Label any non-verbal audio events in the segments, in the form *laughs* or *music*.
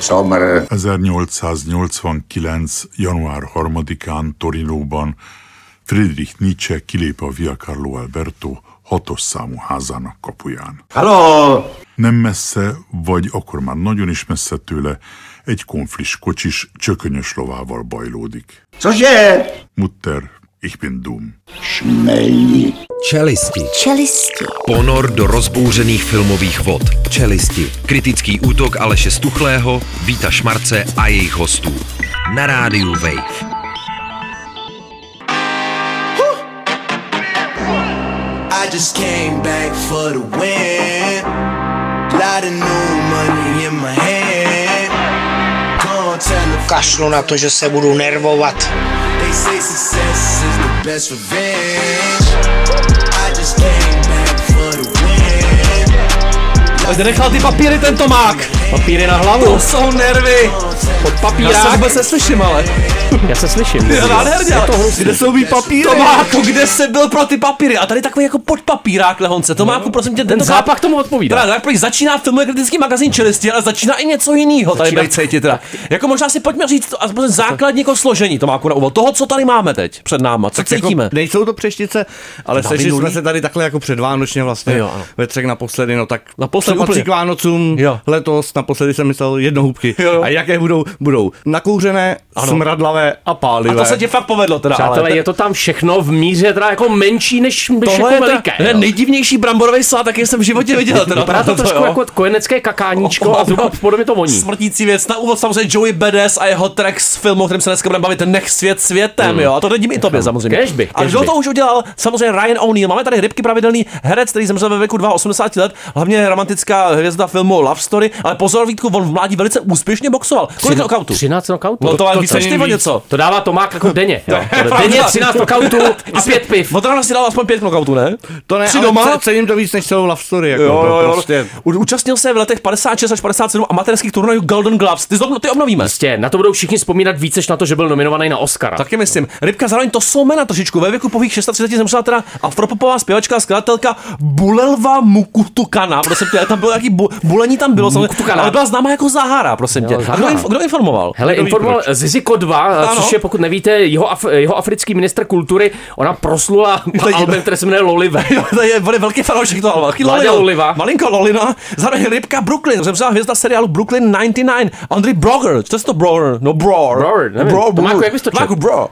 Sommer. 1889. január 3-án Torinóban Friedrich Nietzsche kilép a Via Carlo Alberto hatos számú házának kapuján. Halló! Nem messze, vagy akkor már nagyon is messze tőle, egy konflis kocsis csökönyös lovával bajlódik. Cože? Mutter, ich bin dumm. Šmejdi. Čelisti. Čelisti. Ponor do rozbouřených filmových vod. Čelisti. Kritický útok Aleše Stuchlého, Víta Šmarce a jejich hostů. Na rádiu Wave. I just came back for the win. Lot of new money in my hand. Kašlu na to, že se budu nervovat. Say success is the best revenge. I just came back for the win. Kde nechal ty papíry ten Tomák? Papíry na hlavu. To jsou nervy. Pod Já se papírák. vůbec neslyším, ale. Já se slyším. Nádherně. Je to hnusný. Kde jsou mý papíry? Tomáku, kde jsi byl pro ty papíry? A tady takový jako podpapírák lehonce. Tomáku, prosím tě, Ten zápach tomu odpovídá. Teda, tak začíná filmový kritický magazín Čelisti, ale začíná i něco jiného tady cítit teda. Jako možná si pojďme říct to, aspoň základní jako složení Tomáku na úvod. Toho, co tady máme teď před náma, co cítíme. Jako, nejsou to přeštice, ale sešli minulý? jsme se tady takhle jako předvánočně vlastně Jo, ano. ve třech naposledy, no tak Naposledy co patří k Vánocům Jo. letos, naposledy jsem myslel jednohubky. Jo. A jaké budou? Budou nakouřené, Ano. smradlavé a pálivé. A to se ti fakt povedlo teda. Přátelé, ale je to tam všechno v míře teda jako menší než, než Tohle jako je veliké. teda, jo. nejdivnější bramborový salát, jaký jsem v životě viděl. Teda, Vypadá to *laughs* trošku jo. jako kojenecké kakáníčko a zhruba *laughs* podobně to voní. Smrtící věc. Na úvod samozřejmě Joey Badass a jeho track z filmu, o kterém se dneska budeme bavit, Nech svět světem, jo. A to nedím i tobě samozřejmě. Kéž bych, a kdo to už udělal? Samozřejmě Ryan O'Neill. Máme tady rybky pravidelný herec, který zemřel ve věku 82 let, hlavně romantická hvězda filmu Love Story, ale pozor, Vítku, on v mládí velice úspěšně boxoval. Kolik knockoutů? 13 knockoutů. No to ale víc než cením ty o víc. Něco. To dává Tomák jako denně. Jo. *laughs* denně 13 knockoutů a 5 piv. Teda si dal aspoň pět knockoutů, ne? To ne, Tři ale doma? ce- cením to víc než celou love story. Jako, Jo, jo, jo. Prostě. U- Účastnil se v letech 56 až 57 amatérských turnajů Golden Gloves. Ty, ty obnovíme. Prostě na to budou všichni vzpomínat víc, než na to, že byl nominovaný na Oscara. Taky myslím. Rybka zároveň to jsou jména trošičku. Ve věku pových 36 zemřela teda afropopová zpěvačka a skladatelka Bulelva Mukutukana. Prosím tě, tam bylo nějaký bu, bulení tam bylo, ale byla známá jako Zahara, prosím tě. Jo, A kdo, Zahara. inf, kdo informoval? Hele, Kdo informoval proč? Zizi Kodva, Ano. což je, pokud nevíte, jeho, af, jeho africký minister kultury. Ona proslula *laughs* album, které se jmenuje Lolive. *laughs* Jo, to je, velký fanoušek toho alba. Lolino. Loliva. Malinko Lolina. Zároveň Rybka Brooklyn. Zemřela hvězda seriálu Brooklyn 99. Andrej Broger. Co je to Broger? No Broer. Broer, nevím. Bro, Tomáku, jak bys to četl? Tomáku, bro.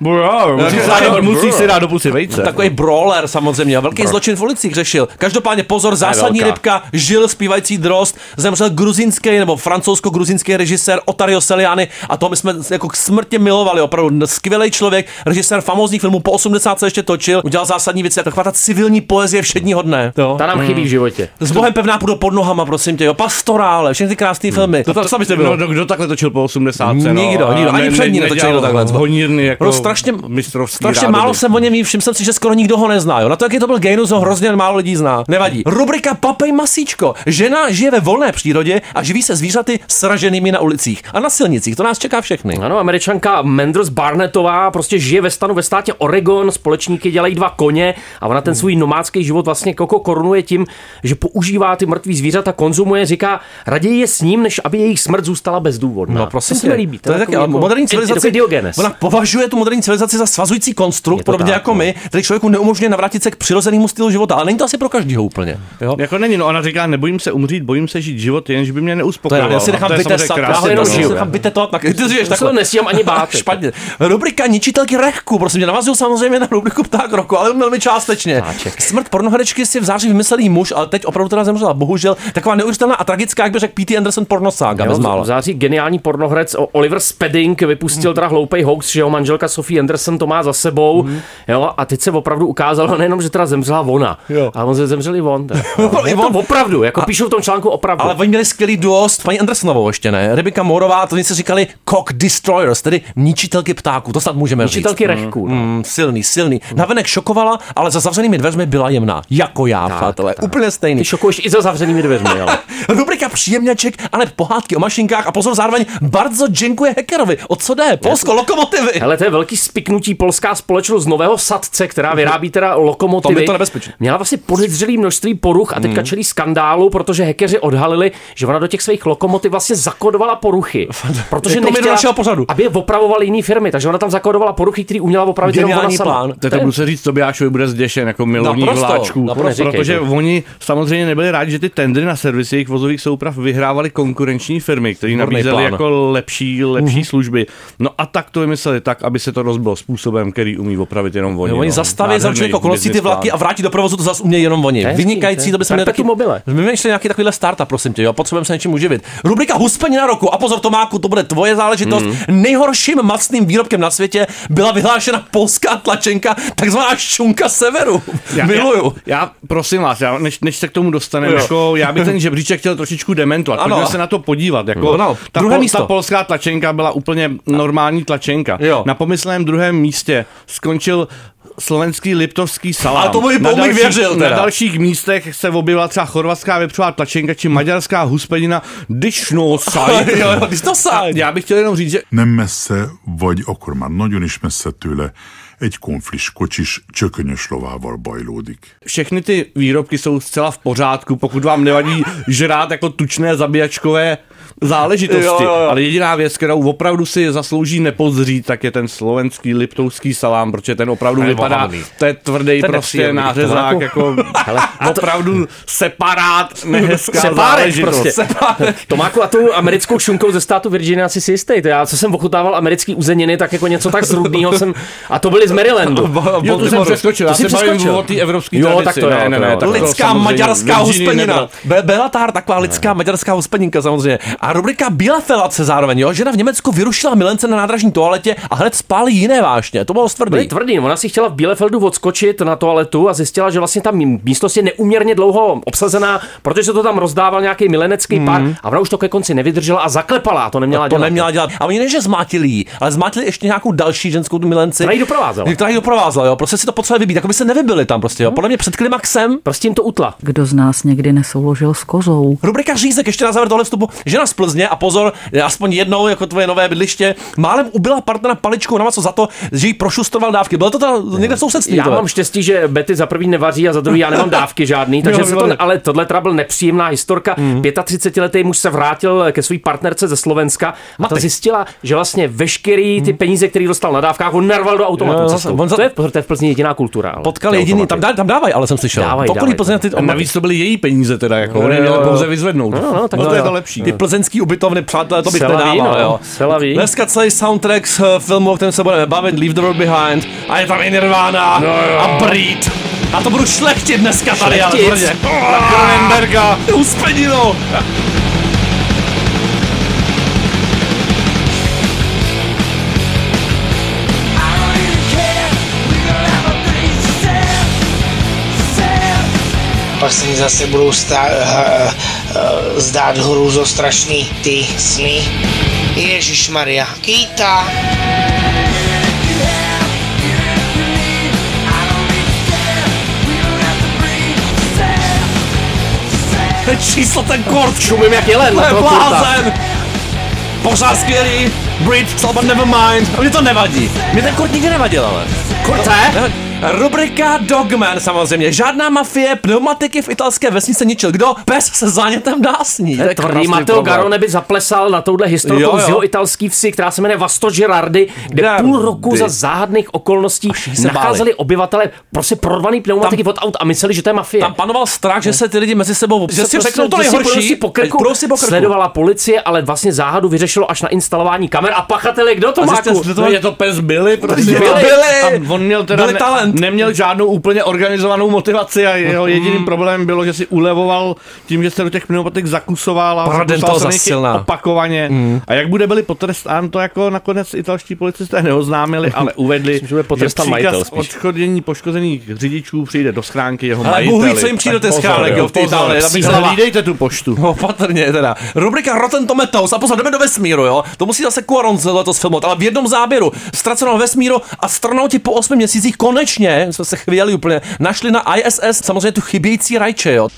Musí, si dát, musí si dát do pusy vejce. Takový brawler samozřejmě, velký zločin v ulicích řešil. Každopádně pozor, zásadní rybka, žil zpívající drost, zemřel gruzínský nebo francouzsko-gruzínský režisér Otario Seliani a toho my jsme jako k smrti milovali, opravdu skvělý člověk, režisér famózních filmů, po 80 se ještě točil, udělal zásadní věci, jako taková ta civilní poezie všedního dne. Jo. Ta nám chybí v životě. S Bohem pevná půjdu pod nohama, prosím tě, jo, pastorále, všechny ty krásné filmy. To, to, to, to, No, no, kdo takhle točil po 80? Nikdo, no, nikdo, A ani před ní netočil někdo takhle. Honírny jako No, strašně, mistrovský strašně málo jsem o něm všiml jsem si, že skoro nikdo ho nezná. Jo. Na to, jaký to byl Gainus, ho hrozně málo lidí zná. Nevadí. Rubrika Papej Masíčko. Žena žije ve volné přírodě a živí se zvířaty sraženými na ulicích a na silnicích. To nás čeká všechny. Ano, američanka Menders Barnettová prostě žije ve stanu ve státě Oregon, společníky dělají dva koně a ona ten svůj nomádský život vlastně koko korunuje tím, že používá ty mrtvý zvířata, konzumuje, říká, raději je s ním, než aby jejich smrt zůstala bezdůvodná. No prosím to se líbí. To je taky, jako- moderní Diogenes. Ona považuje tu moderní civilizaci za svazující konstrukt, to podobně tak, jako no. my, který člověku neumožňuje navrátit se k přirozenému stylu života. Ale není to asi pro každého úplně. Jo? Jako není, no ona říká, nebojím se umřít, bojím se žít život, jenž by mě To je, neuspokojoval. já si nechám to já ho jenom žiju. vytetovat na Ty si žiješ To takhle. nestíhám ani bát. Špatně. Rubrika ničitelky rechku, prosím tě, navazuju samozřejmě na rubriku Pták roku, ale velmi částečně. Ptáček. Smrt pornoherečky si v září vymyslel jí muž, ale teď opravdu teda zemřela. Bohužel taková neuvěřitelná a tragická, jak by řekl P.T. Anderson pornosága, Jo, v září geniální pornohrec Oliver Spedding vypustil teda hloupej hoax, že jeho manželka Sophie Anderson to má za sebou. Jo, a teď se opravdu ukázalo nejenom, že teda zemřela ona, Jo. ale on se zemřel i on. I *laughs* to on. opravdu, jako píšou v tom článku opravdu. Ale oni měli skvělý duo s paní Andersonovou ještě, ne? Rebecca Morová, to oni se říkali Cock Destroyers, tedy ničitelky ptáků, to snad můžeme Učitelky říct. rechků. No. Mm, silný, silný. Navenek šokovala, ale za zavřenými dveřmi byla jemná. Jako já, Tak, přátelé. tak. Úplně stejný. Ty šokuješ i za zavřenými dveřmi, ale. *laughs* Rubrika příjemňaček, ale pohádky o mašinkách a pozor zároveň bardzo děkuje hackerovi. O co jde? Polsko, lokomotivy. Hele, to je velký spiknutí polská společnost z Nového Sadce, která vyrábí teda lokomotivy. je to nebezpečné. Měla vlastně podezřelý množství poruch a teďka čelí skandálu, protože hackeři odhalili, že ona do těch svých lokomotiv vlastně zakodovala poruchy, protože to do nechtěla, pořadu. aby je opravovaly jiné firmy, takže ona tam zakodovala poruchy, které uměla opravit jenom ona sama. plán. To, to musím říct, Tobiášovi bude zděšen jako milovník Naprosto, vláčků. naprosto. Protože Neříkej oni samozřejmě nebyli rádi, že ty tendry na servisy jejich vozových souprav vyhrávaly konkurenční firmy, které nabízely plán. jako lepší, lepší mm-hmm. služby. No a tak to vymysleli tak, aby se to rozbilo způsobem, který umí opravit jenom oni. Jo, oni no. zastaví za okolností ty business vlaky a vrátí do provozu, to zase umějí jenom oni. Vynikající, to to by se měli taky mobile. Vymýšleli nějaký takovýhle startup, prosím tě, jo, potřebujeme se něčím uživit. Rubrika Huspenina roku a pozor Tomáku, to bude tvoje záležitost. Hmm. Nejhorším mastným výrobkem na světě byla vyhlášena polská tlačenka, takzvaná šunka severu. Miluju. Já, já prosím vás, já, než, než se k tomu dostaneme, jako, já bych ten žebříček chtěl trošičku dementovat. Ano. Pojďme se na to podívat. Jako, Ano, ta, druhé pol, místo. ta polská tlačenka byla úplně normální tlačenka. Jo. Na pomyslném druhém místě skončil slovenský liptovský salám. I na, Poumik dalších, věřil na teda. dalších místech se objevila třeba chorvatská vepřová tlačenka či maďarská huspenina Dyšno Saj. *laughs* jo, jo, to. Já bych chtěl jenom říct, že Nem messze, vagy akkor már nagyon is messze tőle egy konflis kocsis csökönyös lovával bajlódik. všechny ty výrobky jsou zcela v pořádku, pokud vám nevadí žrát jako tučné zabíjačkové záležitosti. Jo, jo, jo. Ale jediná věc, kterou opravdu si zaslouží nepozřít, tak je ten slovenský liptovský salám, protože ten opravdu To je vypadá, bohavný. to je tvrdý To je prostě nepříjemný. nářezák, To jako *laughs* opravdu separát, nehezká Sepárek záležitost. prostě. *laughs* Tomáku, a tu americkou šunkou ze státu Virginia si si jistý. To já, co jsem ochutával americký uzeniny, tak jako něco tak zrudného jsem... A to byli z Marylandu. *laughs* Jo, tu jsem přeskočil, já To se bavím o té evropské Jo, tradici. tak to ne, ne, to ne, to Lidská maďarská. Be- Belatár, taková lidská maďarská huspeninka samozřejmě. A rubrika Bielefelace zároveň, jo. Žena v Německu vyrušila milence na nádražní toaletě a hned spálí jiné vášně. To bylo Byli tvrdý. tvrdý. Ona si chtěla v Bielefeldu odskočit na toaletu a zjistila, že vlastně ta místnost je neúměrně dlouho obsazená, protože se to tam rozdával nějaký milenecký pár a ona už to ke konci nevydržela a zaklepala. a To neměla to dělat. neměla dělat. A oni ne, že zmátili jí, ale zmátili ještě nějakou další ženskou tu milenci. Která jí doprovázela. Která jí doprovázela, jo. Prostě si to potřebovali vybít, jako by se nevybili tam prostě, jo. Podle mě před klimaxem Prostě jim to utla. Kdo z nás někdy nesouložil s kozou? Rubrika Řízek, ještě na závěr tohle vstupu. Žena z Plzně a pozor, aspoň jednou, jako tvoje nové bydliště, málem ubila partnera paličkou na maso za to, že jí prošustroval dávky. Bylo to ta, někde v sousedství. Já tohle. mám štěstí, že Betty za první nevaří a za druhý já nemám *laughs* dávky žádný, takže Jo, se to, ale tohle teda byl nepříjemná historka. 35-letý muž se vrátil ke své partnerce ze Slovenska a ta zjistila, že vlastně veškerý ty peníze, které dostal na dávkách, on narval do automatu. Jo, cestou. on za- To je, pozor, to je v Plzni jediná kultura. Ale Potkal jediný, tam, dá, tam dávají, ale jsem slyšel. Dávají, v okolí dávají. Plzně ty A navíc to byly její peníze teda, jako, Jo, měl pouze vyzvednout. No, no, tak no to je to lepší. Ty plzeňský ubytovny, přátelé, to bych Sela ví, nedával, no. jo. Ví. Dneska celý soundtrack z eh, filmu, o kterém se budeme bavit, Leave the World Behind, a je tam i Nirvana no, a Breed. A to budu šlechtit dneska tady, ale Šlechtic. tvrdě. Na Cronenberga. Uspenilo. Pak se mi zase budou stá, uh, uh, zdát hrůzostrašný ty sny. Ježíš Maria, Kýta. Číslo ten kort. Šumím jak jelen To na je toho kurta. blázen. Pořád skvělý. Breed, Salva Nevermind. A mě to nevadí. Mě ten kort nikdy nevadil, ale. Kurte? Rubrika Dogman samozřejmě. Žádná mafie, pneumatiky v italské vesnice ničil. Kdo? Pes se zánětem dásní. To je tvrdý. Mateo Garone by zaplesal na touhle historii Jo, jo. z jeho italský vsi, která se jmenuje Vasto Girardi, kde Girardi. půl roku za záhadných okolností se nacházeli obyvatele prostě prodvaný pneumatiky od aut a mysleli, že to je mafie. Tam panoval strach, že se ty lidi mezi sebou, že si řeknou to že si nejhorší. půjdou si po krku, půjdou si po krku. sledovala policie, ale vlastně záhadu vyřešilo až na instalování kamer a pachatel je kdo to má? to? Je to pes Billy, prostě. Billy. A on měl teda Billy talent. Neměl žádnou úplně organizovanou motivaci a jeho jediným problémem bylo, že si ulevoval tím, že se do těch pneumatik zakusoval a zakusoval se zasilná. opakovaně. A jak bude byli potrestán, to jako nakonec italští policisté neoznámili, ale uvedli, Myslím, že bude potrestán že příkaz spíš. odchodění poškozených řidičů přijde do schránky jeho Ale majiteli. Bůh ví, co jim přijde do jo, v té Itálii, hlídejte tu poštu. Opatrně teda. Rubrika Rotten Tomatoes. A pozor, jdeme do vesmíru, jo. To musí zase Cuaron letos filmovat, ale v jednom záběru. Ztraceno vesmíru a astronauti po osmi měsících konečně konečně, jsme se chvěli úplně, našli na ISS samozřejmě tu chybějící rajče, jo.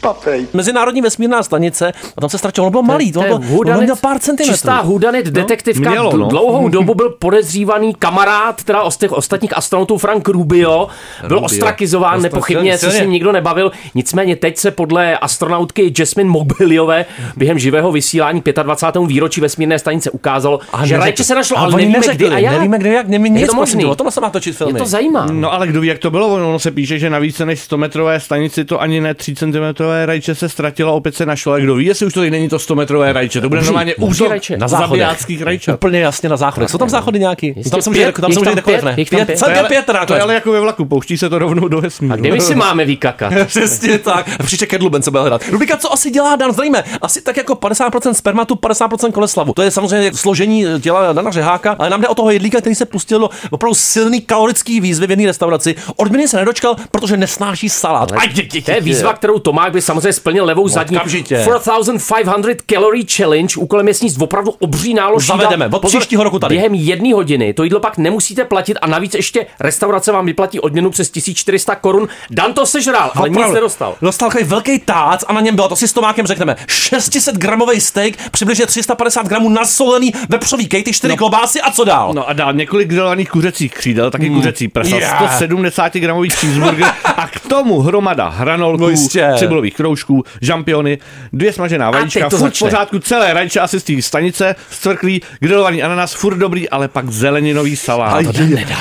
Mezinárodní vesmírná stanice, a tam se ztratilo, ono bylo malý, to, bylo, hudanit- měl pár centimetrů. Čistá hudanit detektivka. mělo, Mělo, no. Dlouhou dobu byl podezřívaný kamarád teda z těch ostatních astronautů Frank Rubio. Byl Rubio. ostrakizován nepochybně, se s ním nikdo nebavil. Nicméně teď se podle astronautky Jasmine Mobiliové během živého vysílání 25. výročí vesmírné stanice ukázalo, A že rajče se našlo, A ale nevíme kdy a jak. Nevíme, kde, jak, nevíme Je nic, o tom se má točit filmy. Je to zajímá. No ale kdo ví, jak to bylo, ono se píše, že na více než 100 metrové stanici to ani ne 3 cm rajče se ztratilo, opět se našlo. A kdo ví, jestli už to není to 100 metrové rajče, to bude normálně obří útok rajče. Na záchodech. zabijáckých rajčat. Úplně jasně na záchodech. Jsou tam záchody nějaký? Jistě, tam se může, pět, tam může tam kdekoliv, pět, ne? tam pět. To je, celkem ale, pět to je ale jako ve vlaku, pouští se to rovnou do vesmíru. A kde my si máme vykakat? *laughs* Přesně tak. Příště Kedluben se bude hledat. Rubika, co asi dělá Dan? Zdravíme. Asi tak jako 50% spermatu, 50% koleslavu. To je samozřejmě složení těla Dana Řeháka, ale nám jde o toho jedlíka, který se pustil do opravdu silný kalorický výzvy v jedné restauraci. Odměny se nedočkal, protože nesnáší salát. Je, To je výzva, kterou Tomák by samozřejmě splnil levou zadní. okamžitě. 4500 calorie challenge, úkolem je sníst opravdu obří nálož. Zavedeme, od příštího roku tady. Během jedné hodiny. To jídlo pak nemusíte platit a navíc ještě restaurace vám vyplatí odměnu přes 1400 korun. Dan to sežral, ale nic Opravdu. nedostal. Dostal takový velký tác a na něm bylo, to si s Tomákem řekneme, 600 gramový steak, přibližně 350 gramů nasolený vepřový kejty, 4 no. klobásy a co dál? No a dál několik grilovaných kuřecích křídel, taky kuřecí prsa, Yeah. 170 gramový cheeseburger a k tomu hromada hranolků, No jistě. cibulových kroužků, žampiony, dvě smažená vajíčka, to v pořádku celé rajče asi z té stanice, zcvrklý, grilovaný ananas, furt dobrý, ale pak zeleninový salát.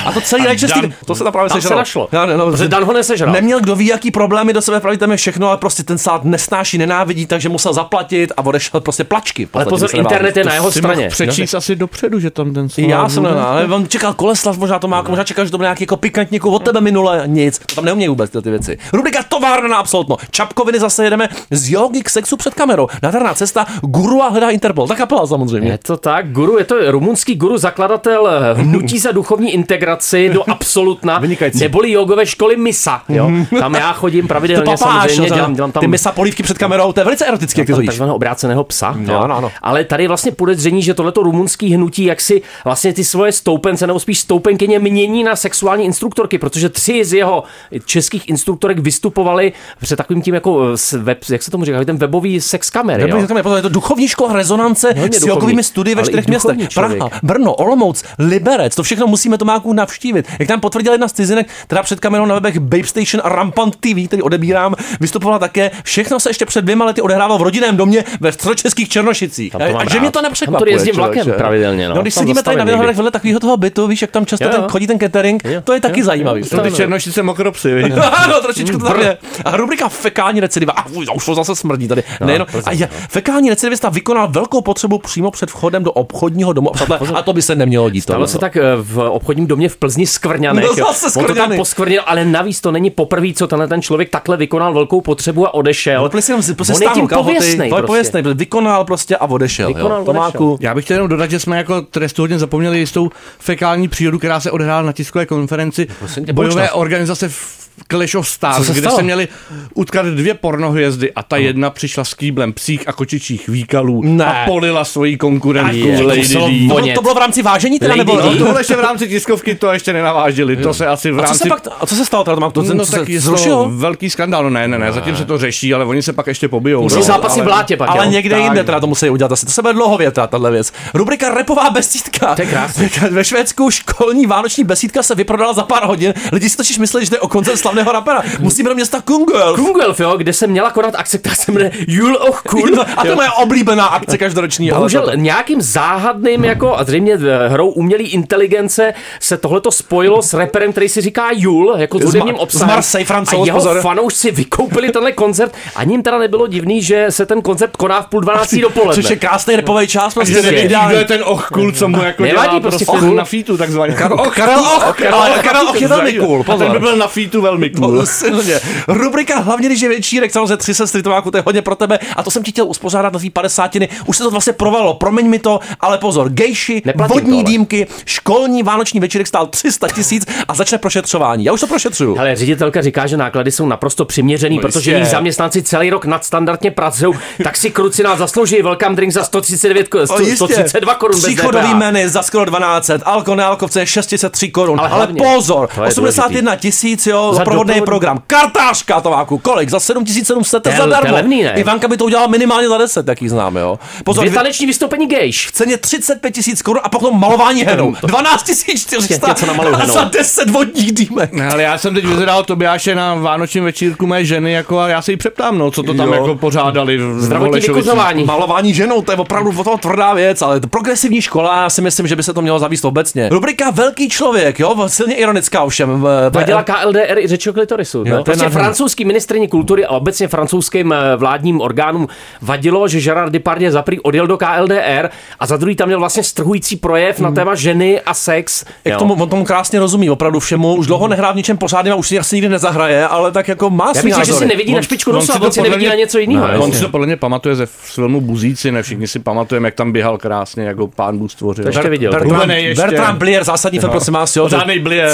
A to celý rajčestý, Dan- to se tam právě Tam se sežralo. našlo. Já, ne, no, Protože Dan ho nesežral. Neměl kdo ví, jaký problémy do sebe praví tam je všechno, ale prostě ten salát nesnáší, nenávidí, takže musel zaplatit a odešel prostě plačky. Ale pozor, se internet je na jeho straně. přečíst asi dopředu, že tam ten salát Já jsem ne, ale on čekal koleslav, možná to má, možná čekal, že to bude nějaký jako pikantníku od tebe minule, nic. To tam neumějí vůbec ty, ty věci. Rubrika továrna na absolutno. Čapkoviny zase jedeme z jogy k sexu před kamerou. Nádherná cesta, guru a hledá Interpol. Ta kapela samozřejmě. Je to tak, guru, je to rumunský guru, zakladatel hnutí za duchovní integraci do *laughs* absolutna, Vynikající. neboli jogové školy Misa. Jo? Tam já chodím pravidelně, To papáš, samozřejmě, jo, dělám, dělám tam ty misa polívky před kamerou, to je velice erotické, jak ty to takzvaného obráceného psa. No, jo. ano, ano. Ale tady vlastně podezření, že tohleto rumunský hnutí, jak si vlastně ty svoje stoupence, nebo spíš stoupenkyně mění na sexuální instruktorky, protože tři z jeho českých instruktorek vystupovali před takovým tím jako eh, web, jak se tomu říká, ten webový sex kamery. Říkáme, pozor, je to duchovní škola rezonance Hodně s jogovými studii ve čtyřech městech. člověk. Praha, Brno, Olomouc, Liberec, to všechno musíme Tomáku navštívit. Jak tam potvrdila jedna z cizinek, která před kamerou na webech Babe Station a Rampant TV, který odebírám, vystupovala také. Všechno se ještě před dvěma lety odehrávalo v rodinném domě ve středočeských Černošicích. Tam to a že rád. mě to Tam nepřekvapuje. to jezdím vlakem pravidelně, no. no když Tam sedíme tady na. Vinohradech vedle takového toho bytu, víš, jak tam často Jo, ten jo. chodí ten catering, Jo. to je taky Jo, zajímavý. jo. Jsou ty černošice mokropsy, viď? *laughs* Ano, trošičku to tam je. A rubrika fekální recidiva. A už, už to zase smrdí tady. No, Nejenom, a je, fekální recidivista vykonal velkou potřebu přímo před vchodem do obchodního domu. A, to by se nemělo dít. Stalo tohle, se no. tak eh, v obchodním domě v Plzni Skvrňanech. No jo. zase On to tam poskvrnil, ale navíc to není poprvé, co tenhle ten člověk takhle vykonal velkou potřebu a odešel. No, prostě, si prostě On je tím pověstnej to je prostě. pověstnej, vykonal prostě a odešel. Vykonal, jo. Tomáku, Já bych chtěl jenom dodat, že jsme jako trestu hodně zapomněli jistou fekální přírodu, která se odehrála na tiskové konferenci prosím tě, bojové organizace v Clash of Co Stars, se kde stalo? se měli utkat dvě pornohvězdy a ta jedna přišla s kýblem psích a kočičích výkalů Ne. a polila svoji konkurentku Je, to Lady D. to, bylo, to bylo v rámci vážení teda, Lady nebo? No tohle ještě v rámci tiskovky to ještě nenavážili, to se asi v A co rámci... se pak, a co se stalo teda? To, No, no, no tak se je to zrušilo? velký skandál, no ne, ne, ne, zatím se to řeší, ale oni se pak ještě pobijou. Musí no, zápasy ale- v blátě pak, Ale jo. někde Tak. jinde teda to musí udělat asi. To se bude dlouho větat, tahle věc. Rubrika Repová besídka. To je. *laughs* Ve Švédsku školní vánoční besídka se vyprodala za pár hodin. Lidi si totiž mysleli, že to je o koncert slavného rapera. Musíme do města Kungel. Kungolf, jo, kde se měla konat akce, která se jmenuje Jul och Kun. A to je moje oblíbená akce každoroční. ale Bohužel to- nějakým záhadným jako a zřejmě eh, hrou umělé inteligence se tohleto spojilo s reperem, který si říká Jul, jako s Z hudebním obsahem. z Marseille, Francouz, a jeho pozor. fanoušci vykoupili tenhle koncert. Ani jim teda nebylo divný, že se ten koncert koná v půl dvanáctí dopoledne. Což je krásný repový čas, prostě neví- Kdo je ten ochkul, co mu jako Nevadí, dělá prostě prostě cool. na featu takzvaně. Karel Och, Karel Och, ale Karel Och je velmi cool, A ten by byl na featu velmi To cool. silně. Rubrika hlavně, když je večírek, samozřejmě tři sestry Tomáku, to je hodně pro tebe. A to jsem ti chtěl uspořádat na tvý padesátiny. Už se to vlastně provalo, promiň mi to, ale pozor, gejši, Neplatím vodní to, ale. dýmky, školní vánoční večírek stál 300 tisíc a začne prošetřování. Já už to prošetřuju. Ale ředitelka říká, že náklady jsou naprosto přiměřený, protože jistě. její zaměstnanci celý rok nadstandardně pracují, tak si kruci nás zaslouží welcome drink za 139, ko- O, jistě. 132 korun Příchodový menu za skoro 1200, alko nealkovce je 603 korun. Ale, Ale pozor, to je 81 tisíc, jo, Za doprovodný doprovod- program. Kartářka, Tomáku, kolik? Za 7700 To je- zadarmo. to je levný, ne? Ivanka by to udělala minimálně za 10, tak ji známe, jo. Pozor, Dvě vy- taneční vystoupení gejš. v ceně 35 tisíc korun a potom malování henou. 12 400 Něco namaluj a henou. za 10 vodních dýmek. Ne, ale já jsem teď vyzvedal Tobiáše na vánočním večírku mé ženy jako a já se jí přeptám, no, co to tam Jo. jako pořádali v Zdravotní vykuřování. Malování ženou, to je opravdu o toho tvrdá věc, ale to progresivní škola, já si myslím, že by se to mělo zavíst obecně. Rubrika Velký člověk, jo, silně ironická ovšem. v- Vadila KLDR řeč o klitorisu. Jo, to No, je prostě nádherný. francouzský ministrině kultury a obecně francouzským eh, vládním orgánům vadilo, že Gerard Depardieu za prvý odjel do KLDR a za druhý tam měl vlastně strhující projev na téma ženy a sex. Jak Jo. tomu, on tomu krásně rozumí, opravdu všemu. Už dlouho nehrá v ničem pořádném a už si asi nikdy nezahraje, ale tak jako má Já myslím, že si nevidí na špičku on nosu si a on si nevidí na něco jiného. Ne, on si to podle mě pamatuje ze filmu Buzíci, ne všichni si pamatujeme, jak tam běhal krásně, jako pán Bůh stvořil. To ještě viděl. Bertrand. Bertrand Blier, zásadní film, prosím vás, jo.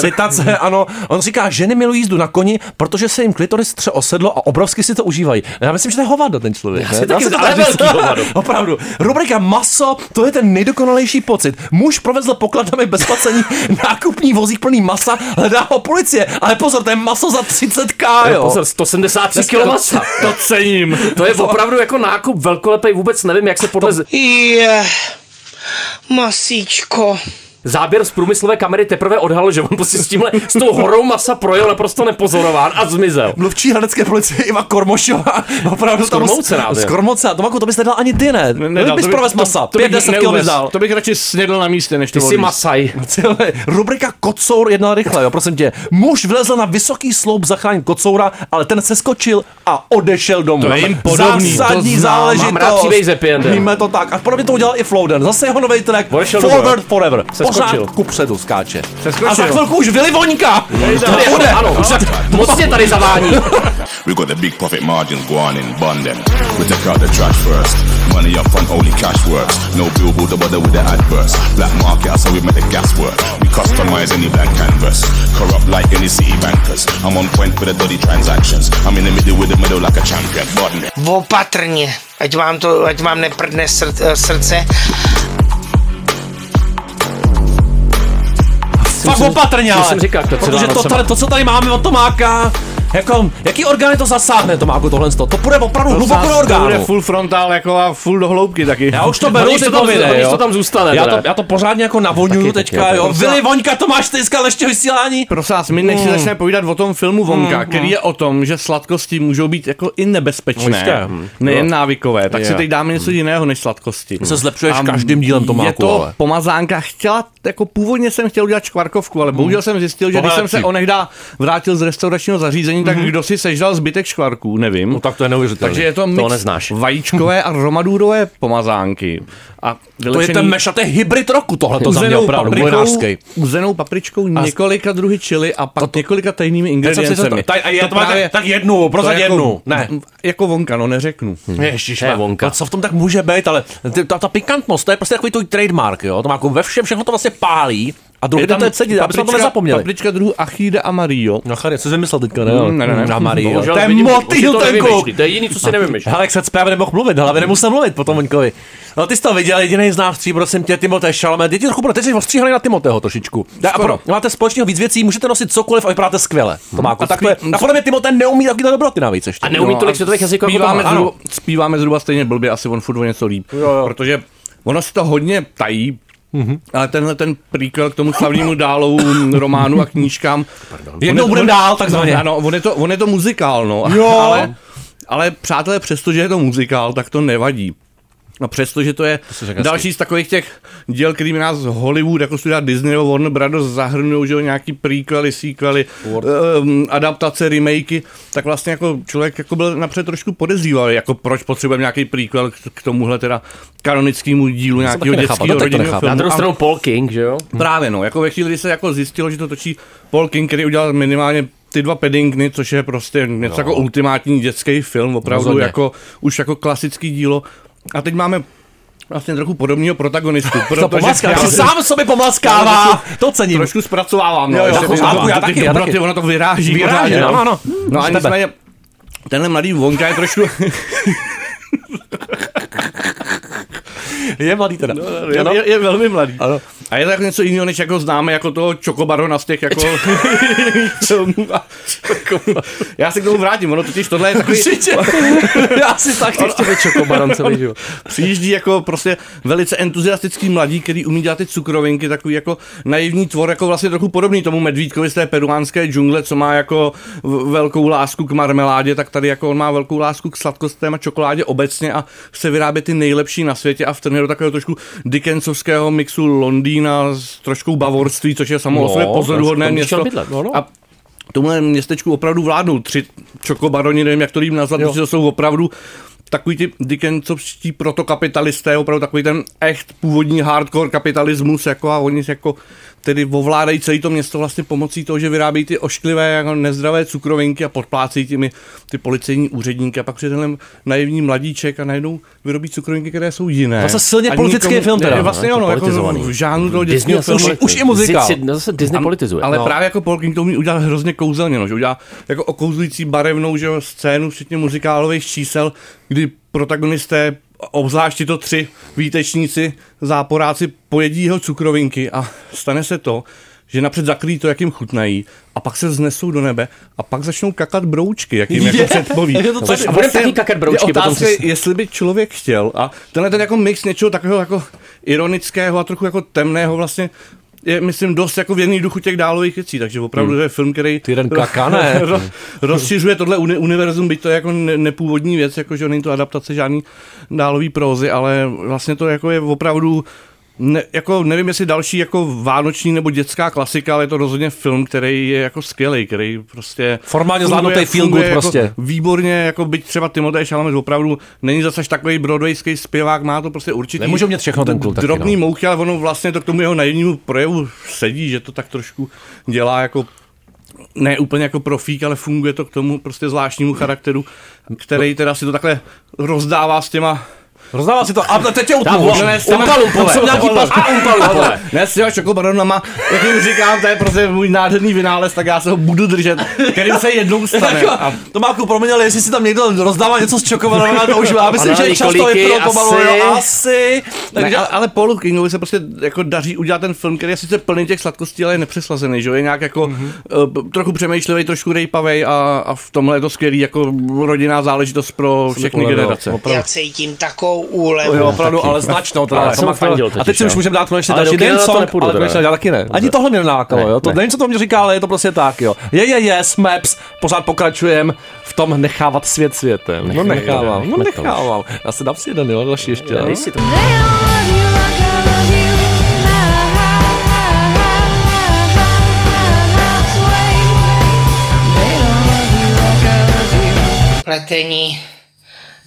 Citace, ano. On říká, ženy milují jízdu na koni, protože se jim klitoris tře o sedlo a obrovsky si to užívají. Já myslím, že to je hovado, ten člověk. Já si ne? taky si to hovado. *laughs* Opravdu. Rubrika maso, to je ten nejdokonalejší pocit. Muž provezl pokladami bez placení *laughs* nákupní vozík plný masa, hledá ho policie. Ale pozor, to je maso za 30k, jo. Pozor, 173 kg masa. *laughs* To cením. To je opravdu jako nákup velkolepej, vůbec nevím, jak se podle Je, masíčko. Záběr z průmyslové kamery teprve odhalil, že on prostě s tímhle, s tou horou masa projel naprosto nepozorován a zmizel. Mluvčí hradecké policie Iva Kormošová. Opravdu tam Kormouce rád, Z jo. Kormouce. Tomáku, to bys nedal ani ty, ne? Nedal, bys to provez to- masa. to bych 5-10 kg neuvez. bys dal. To bych radši snědl na místě, než to Ty jsi masaj. Tyhle, Rubrika Kocour jednal rychle, jo, prosím tě. Muž vlezl na vysoký sloup zachránit kocoura, ale ten se skočil a odešel domů. To je jim podobný, Zásadní to znám. záležitost. Mám rád příběh ze. Víme to tak. A podobně to udělal i Flouden. Zase jeho nový track Forward Forever. Pořád skočil. kupředu skáče. skočil. A za chvilku už Vili Voňka. Tady, Bude. ano, už tak moc tě tady zavání. *laughs* We got the big profit margins go on in London. We take out the trash first. Money up front, only cash works. No billboard, the bother with the adverts. Black market, how we make the gas work. We customize any blank canvas. Corrupt like any city bankers. I'm on point with the dirty transactions. I'm in the middle with the middle like a champion. Button. Opatrně, ať vám to, ať vám neprdne sr- srdce. Fakt opatrně, ale. jsem říkal, to před protože to, tady, to, co tady máme od Tomáka, jako, jaký orgány to zasáhne, Tomáku, tohle? To půjde opravdu hluboko do To bude orgánu. full frontal jako a full do hloubky taky. Já už to beru, ty že to jo. to tam zůstane, Já to, já to pořádně jako navoňuju Taky, teďka, taky, jo. taky. Vili Voňka, to máš dneska ještě vysílání? Prosím vás, my než si začneme povídat o tom filmu Vonka, který je o tom, že sladkosti můžou být jako i nebezpečné, Jistě. nejen návykové, tak si teď dáme něco jiného než sladkosti. Se zlepšuješ A každým dílem Tomáku, Je to ale. pomazánka, chtěla, jako původně jsem chtěl udělat škvarkovku, ale bohužel jsem zjistil, že když jsem se onehdá vrátil z restauračního zařízení, tak kdo si sežral zbytek škvarků, nevím. No tak to je neuvěřitelné. Takže je to mix neznáš. vajíčkové a romadůrové pomazánky. A To je ten meš a to je hybrid roku, tohle to za mě opravdu, paprikou, uzenou papričkou, několika druhy čili a pak několika tajnými Teď jsem si to- ingrediencemi. tak- a já to To právě- tak, tak jednu, prozad to jako- jednu. Ne. Jako vonka, no neřeknu. Ježiš, To je vonka. no co v tom tak může být, ale ta, ta pikantnost, to je prostě takový tvůj trademark, jo, to má jako ve všem, všechno to vlastně pálí a druhý den to je sedí, aby jsme to nezapomněli. paprička druhu Achide a Mario. No chary, co jsi vymyslel teďka, ne? Mm, ne, ne, ne. Na Marii, Bohužel to už motýl to ten kluk. nevymýšlí, To je jediný, co si nevymyšlí. Hele, jak se právě nemohl mluvit, hlavě nemusel mluvit po tom Voňkovi. No ty jsi to viděl, jediný z nás tří, prosím tě, Timotej Šalme. Děti trochu, pro- teď jsi ostříhaný na Timoteho trošičku. A Skoro. pro, máte společného víc věcí, můžete nosit cokoliv a vypadáte skvěle. Tomáku, A tak to je. spí- A podle mě Timotej neumí takové dobroty navíc ještě. A neumí tolik světových jazyků jako zpíváme, zhruba, stejně blbě, asi on furt o něco líp. Protože ono si to hodně tají, ale tenhle ten príkl k tomu slavnému dálovu románu a knížkám. Jednou on je- budem on- dál, takzvaně. Ano, on je to, on je to muzikál, no. Jo. Ale, ale přátelé, přestože je to muzikál, tak to nevadí. A přestože to je řekl další z takových těch děl, kterými nás Hollywood, jako studia Disney nebo Warner Brothers zahrnují, že jo, nějaký prequely, sequely, um, adaptace, remakey, tak vlastně jako člověk jako byl napřed trošku podezřívavý, jako proč potřebujeme nějaký prequel k, tomuhle teda kanonickému dílu nějakého dětského to rodinného nechápu. Na filmu. druhou stranu Paul King, že jo? Právě no, jako ve chvíli, kdy se jako zjistilo, že to točí Paul King, který udělal minimálně ty dva Paddingtony, což je prostě něco jako ultimátní dětský film, opravdu Rozhodně. jako, už jako klasický dílo. A teď máme vlastně trochu podobného protagonistu. *laughs* To protože pomlaská, já- si sám sobě pomlaskává, to cením. Trošku zpracovávám. No, Jo, jo, pořádku, že- já taky, já taky. Ono to vyráží. Vyráží, pořádně, ano, ano. No a nicméně, tenhle mladý Wonka je trošku, *laughs* Je mladý teda. je, Ano. je, je, velmi mladý. Ano. A je to jako něco jiného, než jako známe jako toho Chocobarona z těch jako *laughs* filmů. Já se k tomu vrátím, ono totiž tohle je takový... Určitě. Já si taky Ještě být čokobaron celý život. *laughs* Přijíždí jako prostě velice entuziastický mladí, který umí dělat ty cukrovinky, takový jako naivní tvor, jako vlastně trochu podobný tomu medvídkovi z té peruánské džungle, co má jako v- velkou lásku k marmeládě, tak tady jako on má velkou lásku k sladkostem a čokoládě obecně a chce vyrábět ty nejlepší na světě a vtrhne do takového trošku Dickensovského mixu Londýna s trošku bavorství, což je samo o No, sobě pozoruhodné město. bydlet, no, no. A tomuhle městečku opravdu vládnou tři čokobaroni, nevím, jak to jim nazvat, protože to jsou opravdu takový ty Dickensovští protokapitalisté, opravdu takový ten echt původní hardcore kapitalismus, jako a oni jako tedy ovládají celé to město vlastně pomocí toho, že vyrábějí ty ošklivé, jako nezdravé cukrovinky a podplácejí těmi ty policejní úředníky a pak přijde ten naivní mladíček a najednou vyrobí cukrovinky, které jsou jiné. Zase silně politický film teda, Ne, no, vlastně je ono, jako v žánru toho Disney dětského filmu. už- už i muzikál. No, zase Disney politizuje. Ale no. právě jako Paul King to umí udělat hrozně kouzelně, no, že udělá jako okouzlující barevnou že scénu, včetně muzikálových čísel, kdy protagonisté, obzvlášť to tři výtečníci, záporáci, pojedí jeho cukrovinky a stane se to, že napřed zakryjí to, jak jim chutnají, a pak se vznesou do nebe a pak začnou kakat broučky, jak jim jako Je, předpoví. je to Což tak. A budeme taky kakat broučky, je potom otázka, si- jestli by člověk chtěl. A tenhle ten jako mix něčeho takového jako ironického a trochu jako temného vlastně je, myslím, dost jako v jedný duchu těch dálových věcí, takže opravdu to je film, který Ty jeden kaká, ne? *laughs* ro- rozšiřuje tohle uni- univerzum, byť to je jako ne- nepůvodní věc, jako že není to adaptace žádný dálový prózy, ale vlastně to jako je opravdu ne, jako nevím, jestli další jako vánoční nebo dětská klasika, ale je to rozhodně film, který je jako skvělý, který prostě Formálně zvládnutý feel good jako prostě. Výborně, jako byť třeba Timotej Chalamet opravdu není zase takový broadwayský zpěvák, má to prostě určitý Nemůžou mít všechno ten kluk taky, drobný no. mouchy, ale ono vlastně to k tomu jeho naivnímu projevu sedí, že to tak trošku dělá jako ne úplně jako profík, ale funguje to k tomu prostě zvláštnímu charakteru, který teda si to takhle rozdává s těma Rozdává si to. A teď tě utnu. Ne, s těma- Umpalu, tam jsou nějaký Pozor. pas. A umpalu, vole. Ne, s těma čokobaronama, jak jim říkám, to je prostě můj nádherný vynález, tak já se ho budu držet, kterým se jednou stane. A Jako, To má proměnil, jestli si tam někdo rozdává něco z čokoládou, to už já myslím, že často je to asi. jo, asi. Ne, Takže ale, ale Paulu Kingovi se prostě jako daří udělat ten film, který je sice plný těch sladkostí, ale je nepřeslazený, že jo? je nějak jako Mhm. mm-hmm. uh, trochu přemýšlivý, trošku rejpavej a, a v tomhle je to skvělý jako rodinná záležitost pro všechny generace. Já cítím takovou úlevu. Jo, opravdu, ale značnou teda. Já jsem To má- fandil A teď si už jo. můžeme dát konečně Ale další den song, nepůjdu ale konečně já taky ne. Ani tohle mě nenákalo, Ne, jo. To ne. nevím, co to mě říká, ale je to prostě tak, jo. Je, je, je, Smaps, pořád pokračujem v tom nechávat svět světem. No Nechme- nechávám, no nechávám. Já si dám si jeden, jo, další ještě. To. Pletení,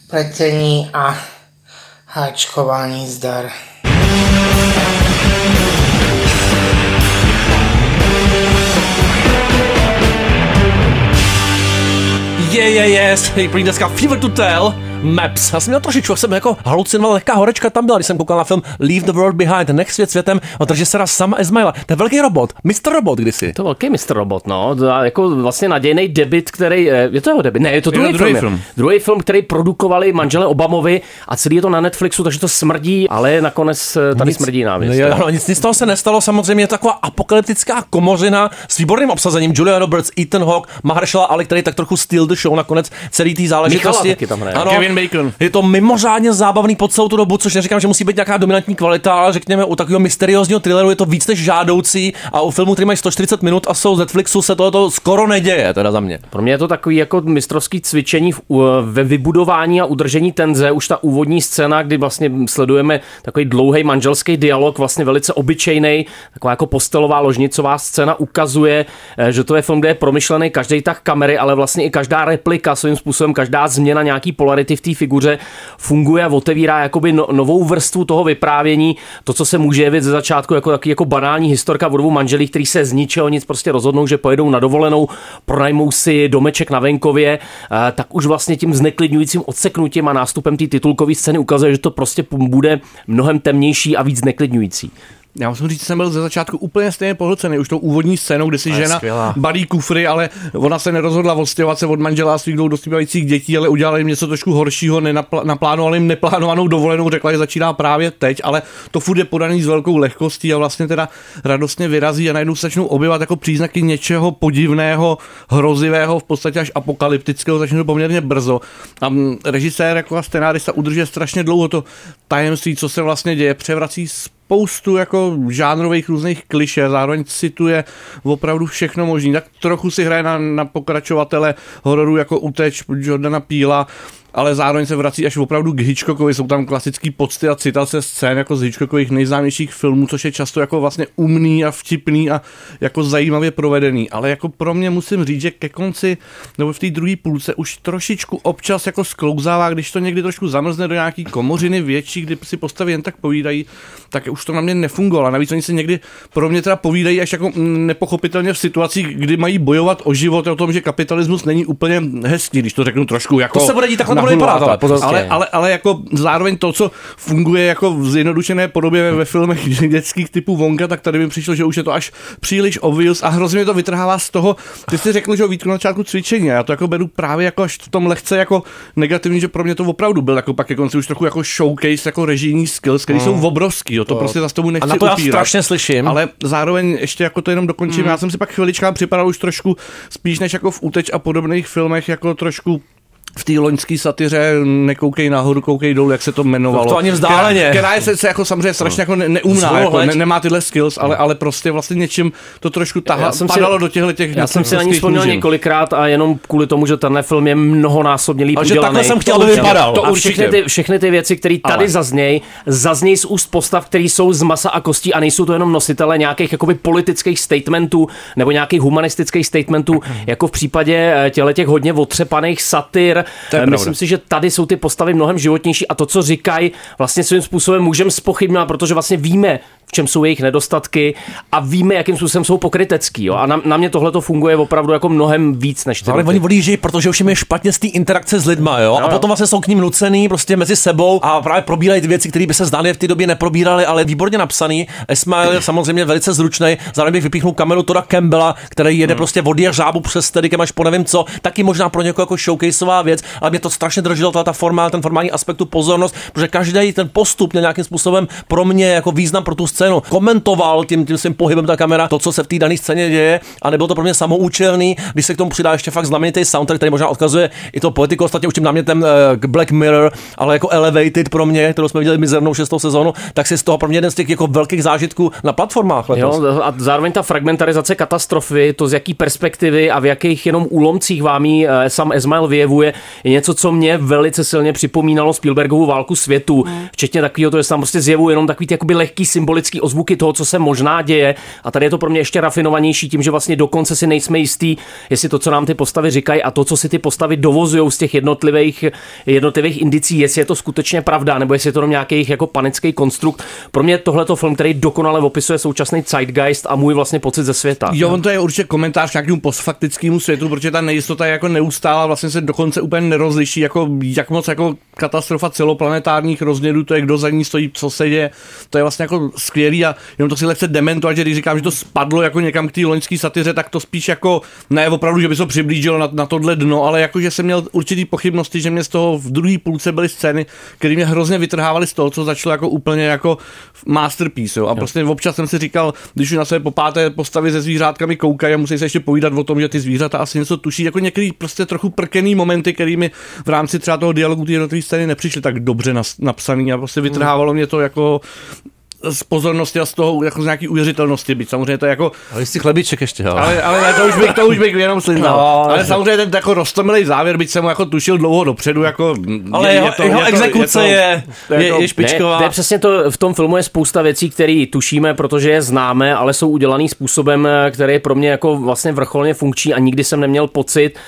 pletení a háčkování zdar. Je, je, je, prý dneska Fever to Tell, Maps. Já jsem měl trošičku, jsem jako halucinoval, lehká horečka tam byla, když jsem koukal na film Leave the World Behind, Nech svět světem od režiséra Sama Esmaila. To je velký robot, Mr. Robot kdysi. To je velký Mr. Robot, no. To je jako vlastně nadějný debit, který, eh, je to jeho debit? Ne, je to to druhý, druhý film. film. Druhý film, který produkovali manžele Obamovi a celý je to na Netflixu, takže to smrdí, ale nakonec eh, tady smrdí návěst. No, jo, no, nic, nic z toho se nestalo, samozřejmě je to taková apokalyptická komořina s výborným obsazením. Julia Roberts, Ethan Hawke, Mahershala Ali, který tak trochu steal the show nakonec celý té záležitosti. Michala taky tam hraje. Ano, Kevin Bacon. Je to mimořádně zábavný po celou tu dobu, což neříkám, že musí být nějaká dominantní kvalita, ale řekněme, u takového mysteriózního thrilleru je to víc než žádoucí a u filmu, který mají 140 minut a jsou z Netflixu, se tohle skoro neděje, teda za mě. Pro mě je to takový jako mistrovský cvičení v, ve vybudování a udržení tenze. Už ta úvodní scéna, kdy vlastně sledujeme takový dlouhý manželský dialog, vlastně velice obyčejný, taková jako postelová ložnicová scéna ukazuje, eh, že to je film, kde je promyšlený každý tah kamery, ale vlastně i každá replika svým způsobem, každá změna nějaký polarity v té figuře funguje a otevírá jakoby no, novou vrstvu toho vyprávění. To, co se může jevit ze začátku jako taky jako banální historka o dvou manželích, který se z ničeho nic prostě rozhodnou, že pojedou na dovolenou, pronajmou si domeček na venkově, eh, tak už vlastně tím zneklidňujícím odseknutím a nástupem té titulkové scény ukazuje, že to prostě bude mnohem temnější a víc zneklidňující. Já musím říct, že jsem byl ze začátku úplně stejně pohlcený. Už tou úvodní scénou, kde si je žena skvělá. balí kufry, ale ona se nerozhodla odstěhovat se od manžela a svých dvou dospívajících dětí, ale udělala jim něco trošku horšího, nenapl- naplánovali jim neplánovanou dovolenou, řekla, že začíná právě teď, ale to furt je podaný s velkou lehkostí a vlastně teda radostně vyrazí a najednou se začnou objevat jako příznaky něčeho podivného, hrozivého, v podstatě až apokalyptického, začne to poměrně brzo. A mm, režisér jako a scenárista udržuje strašně dlouho to tajemství, co se vlastně děje, převrací spoustu jako žánrových různých kliše, zároveň cituje opravdu všechno možné. Tak trochu si hraje na, na pokračovatele hororu jako Uteč Jordana Píla, ale zároveň se vrací až opravdu k Hitchcockovi. Jsou tam klasický pocty a citace scén jako z Hitchcockových nejznámějších filmů, což je často jako vlastně umný a vtipný a jako zajímavě provedený. Ale jako pro mě musím říct, že ke konci nebo v té druhé půlce už trošičku občas jako sklouzává, když to někdy trošku zamrzne do nějaký komořiny větší, kdy si postavy jen tak povídají, tak už to na mě nefungovalo. A Navíc oni se někdy pro mě teda povídají až jako nepochopitelně v situacích, kdy mají bojovat o život o tom, že kapitalismus není úplně hezký, když to řeknu trošku jako To se bude dít, takhle to vypadat, hulváta. ale ale, ale, ale jako zároveň to, co funguje jako v zjednodušené podobě ve filmech *laughs* dětských typů Wonka, tak tady mi přišlo, že už je to až příliš obvious a hrozně mě to vytrhává z toho, ty jsi řekl, že o Vítku na začátku cvičení a já to jako beru právě jako až v tom lehce jako negativní, že pro mě to opravdu byl jako pak ke konci už trochu jako showcase, jako režijní skills, které jsou obrovský, jo, to prostě za tomu nechci A na to já upírat. strašně slyším. Ale zároveň ještě jako to jenom dokončím, já jsem si pak chvilička připadal už trošku spíš než jako v Uteč a podobných filmech jako trošku v té loňské satyře nekoukej nahoru, koukej dolů, jak se to jmenovalo. To ani vzdáleně. Která, která je se, se jako samozřejmě strašně jako ne, neumná, jako, ne, nemá tyhle skills, ale, ale prostě vlastně něčím to trošku tahla, Já jsem si- padalo do těchto těch Já jsem si na ní vzpomněl několikrát a jenom kvůli tomu, že tenhle film je mnohonásobně líp udělaný. takhle jsem chtěl, aby vypadal. To a určitě. všechny ty, všechny ty věci, které tady Ale. zaznějí, zaznějí z úst postav, které jsou z masa a kostí a nejsou to jenom nositele nějakých jakoby politických statementů nebo nějakých humanistických statementů, jako v případě těle těch hodně otřepaných satyr. To je Eh, pravda. Myslím si, že tady jsou ty postavy mnohem životnější a to, co říkají, vlastně svým způsobem můžeme spochybňovat, protože vlastně víme, čem jsou jejich nedostatky a víme, jakým způsobem jsou pokrytecký. Jo? A na, na mě tohle to funguje opravdu jako mnohem víc než ty. Ale oni odjíždějí, protože už jim je špatně z té interakce s lidma, jo? A jo. potom vlastně jsou k ním nucený prostě mezi sebou a právě probírají ty věci, které by se zdály v té době neprobíraly, ale výborně napsaný. Ismail je samozřejmě velice zručný. Zároveň bych vypíchnul kameru Toda Campbella, který jede prostě od jeřábu přes Steadicam až po nevím co. Taky možná pro někoho jako showcaseová věc, ale mě to strašně drželo ta, ta forma, ten formální aspekt, tu pozornost, protože každý ten postup měl nějakým způsobem pro mě jako význam pro tu scénu. Komentoval tím, tím svým pohybem ta kamera to, co se v té dané scéně děje, a nebylo to pro mě samoučelný, když se k tomu přidá ještě fakt znamenitý soundtrack, který možná odkazuje i to politiku, ostatně už tím námětem eh, k Black Mirror, ale jako Elevated pro mě, kterou jsme viděli mizernou šestou sezónu, tak si z toho pro mě jeden z těch jako velkých zážitků na platformách letos. Jo, a zároveň ta fragmentarizace katastrofy, to z jaký perspektivy a v jakých jenom úlomcích vám ji eh, sam Esmail vyjevuje, je něco, co mě velice silně připomínalo Spielbergovu válku světu, včetně takového, to je tam prostě zjevuje jenom takový ty jakoby lehký symbolický ozvuky toho, co se možná děje. A tady je to pro mě ještě rafinovanější tím, že vlastně dokonce si nejsme jistí, jestli to, co nám ty postavy říkají a to, co si ty postavy dovozují z těch jednotlivých, jednotlivých indicí, jestli je to skutečně pravda, nebo jestli je to jenom nějaký jako panický konstrukt. Pro mě tohle to film, který dokonale opisuje současný zeitgeist a můj vlastně pocit ze světa. Jo, on to je určitě komentář k nějakému postfaktickému světu, protože ta nejistota je jako neustála, vlastně se dokonce úplně nerozliší, jako jak moc jako katastrofa celoplanetárních rozměrů, to je kdo za ní stojí, co se děje, to je vlastně jako skvělý a jenom to si lehce dementovat, že když říkám, že to spadlo jako někam k té loňské satyře, tak to spíš jako ne opravdu, že by se to přiblížilo na, na tohle dno, ale jako, že jsem měl určitý pochybnosti, že mě z toho v druhé půlce byly scény, které mě hrozně vytrhávaly z toho, co začalo jako úplně jako masterpiece. Jo. A prostě občas jsem si říkal, když už na sebe po páté postavy se zvířátkami koukají a musí se ještě povídat o tom, že ty zvířata asi něco tuší, jako některý prostě trochu prkený momenty, kterými v rámci třeba toho dialogu ty scény nepřišly tak dobře nas, napsaný a prostě vytrhávalo mě to jako z pozornosti a z toho jako z nějaký uvěřitelnosti být. Samozřejmě to je jako Ale jsi chlebíček ještě, jo. ale, ale ne, to už bych, to už bych jenom slyšel. No, ale samozřejmě ten jako roztomilý závěr, byť jsem mu jako tušil dlouho dopředu, jako Ale je, jeho, je to, jeho je to, exekuce je, je, to, je, je špičková. Ne, to je přesně to, v tom filmu je spousta věcí, které tušíme, protože je známe, ale jsou udělaný způsobem, který je pro mě jako vlastně vrcholně funkční a nikdy jsem neměl pocit,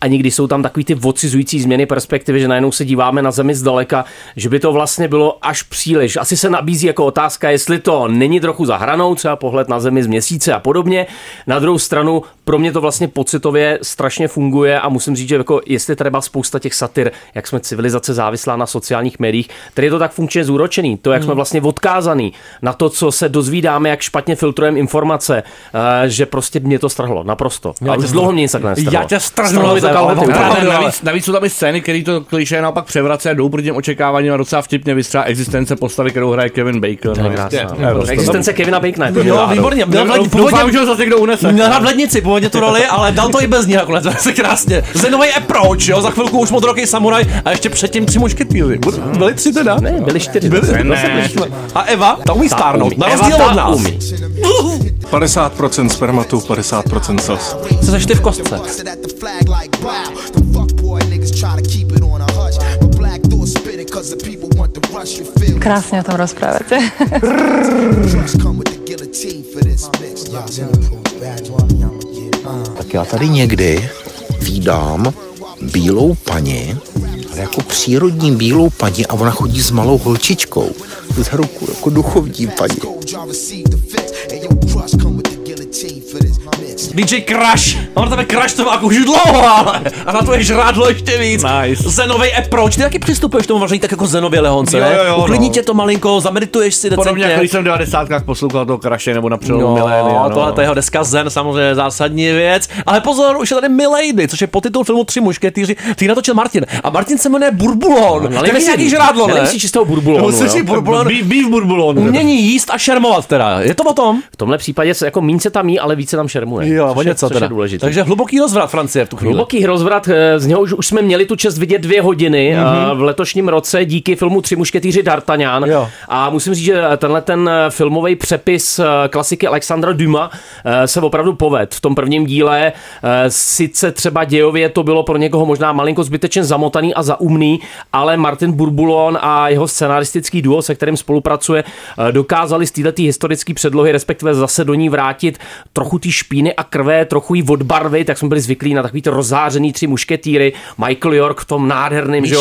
ani když jsou tam takový ty odcizující změny perspektivy, že najednou se díváme na zemi zdaleka, že by to vlastně bylo až příliš. Asi se nabízí jako otázka, jestli to není trochu za hranou, třeba pohled na zemi z měsíce a podobně. Na druhou stranu, pro mě to vlastně pocitově strašně funguje a musím říct, že jako jestli třeba spousta těch satir, jak jsme civilizace závislá na sociálních médiích, tady je to tak funkčně zúročený, to, jak jsme vlastně odkázaný na to, co se dozvídáme, jak špatně filtrujeme informace, eh, že prostě mě to strhlo, naprosto. A už dlouho mě nic takhle nestrhlo. Já tě Strhlo to Navíc, navíc jsou tam i scény, které to kliše naopak převrací a jdou proti těm očekáváním a docela vtipně vystřela existence postavy, kterou hraje Kevin Bacon. No, krásná. prostě, Existence Kevina Bacona. je to Jo, náhodou. výborně. Doufám, že ho zase někdo unese. měl hrát v lednici původně tu roli, ale dal to i bez ní nakonec. Zase krásně. Zenový approach, jo, za chvilku už modroký samuraj a ještě předtím tři mušketýři. Byli tři teda? Ne, byli čtyři. Byli, Ne. A Eva, ta umí stárnout, umí. na Eva rozdíl ta od nás. umí. 50% spermatu, 50% slz. Co seš ty v kostce? Krásně o tom rozpráváte. *laughs* Tak já tady někdy vídám bílou paní, ale jako přírodní bílou paní a ona chodí s malou holčičkou za ruku, jako duchovní paní. DJ Crash. On tebe Crash to má už dlouho, ale a na to je žrádlo ještě víc. Nice. Zenový approach. Ty taky přistupuješ k tomu vaření tak jako zenově Lehonce, Jo, ne? jo, jo, Uklidní no. tě to malinko, zamedituješ si Podobně, decentně. jako když jsem v 90. poslouchal toho Kraše nebo na přelomu No, milénia. no, tohle to je jeho deska Zen, samozřejmě zásadní věc. Ale pozor, už je tady Milady, což je podtitul filmu Tři mušketýři, který natočil Martin. A Martin se jmenuje Burbulon. No, No, si- nějaký žrádlo, ne? si čistého burbulonu, Musíš si jo. burbulon. Beef, beef burbulon. Umění jíst a šermovat teda. Je to o tom? V tomhle případě se jako míň se tam jí, ale více tam šermuje. Jo, což o je- něco což je důležité. Takže hluboký rozvrat Francie v tu chvíli. Hluboký rozvrat, eh, z něho už, už jsme měli tu čest vidět dvě hodiny mm-hmm. v letošním roce díky filmu Tři mušketýři D'Artagnan. Jo. A musím říct, že tenhle ten eh, filmový přepis eh, klasiky Alexandra Duma eh, se opravdu poved. V tom prvním díle eh, sice třeba dějově to bylo pro někoho možná malinko zbytečně zamotaný a zaumný, ale Martin Burbulon a jeho scenaristický duo, se kterým spolupracuje, eh, dokázali z této historické předlohy, respektive zase do ní vrátit trochu té špíny a krve, trochu jí odbarvit, tak jsme byli zvyklí na takový to rozzářený tři mušketýry, Michael York v tom nádherném že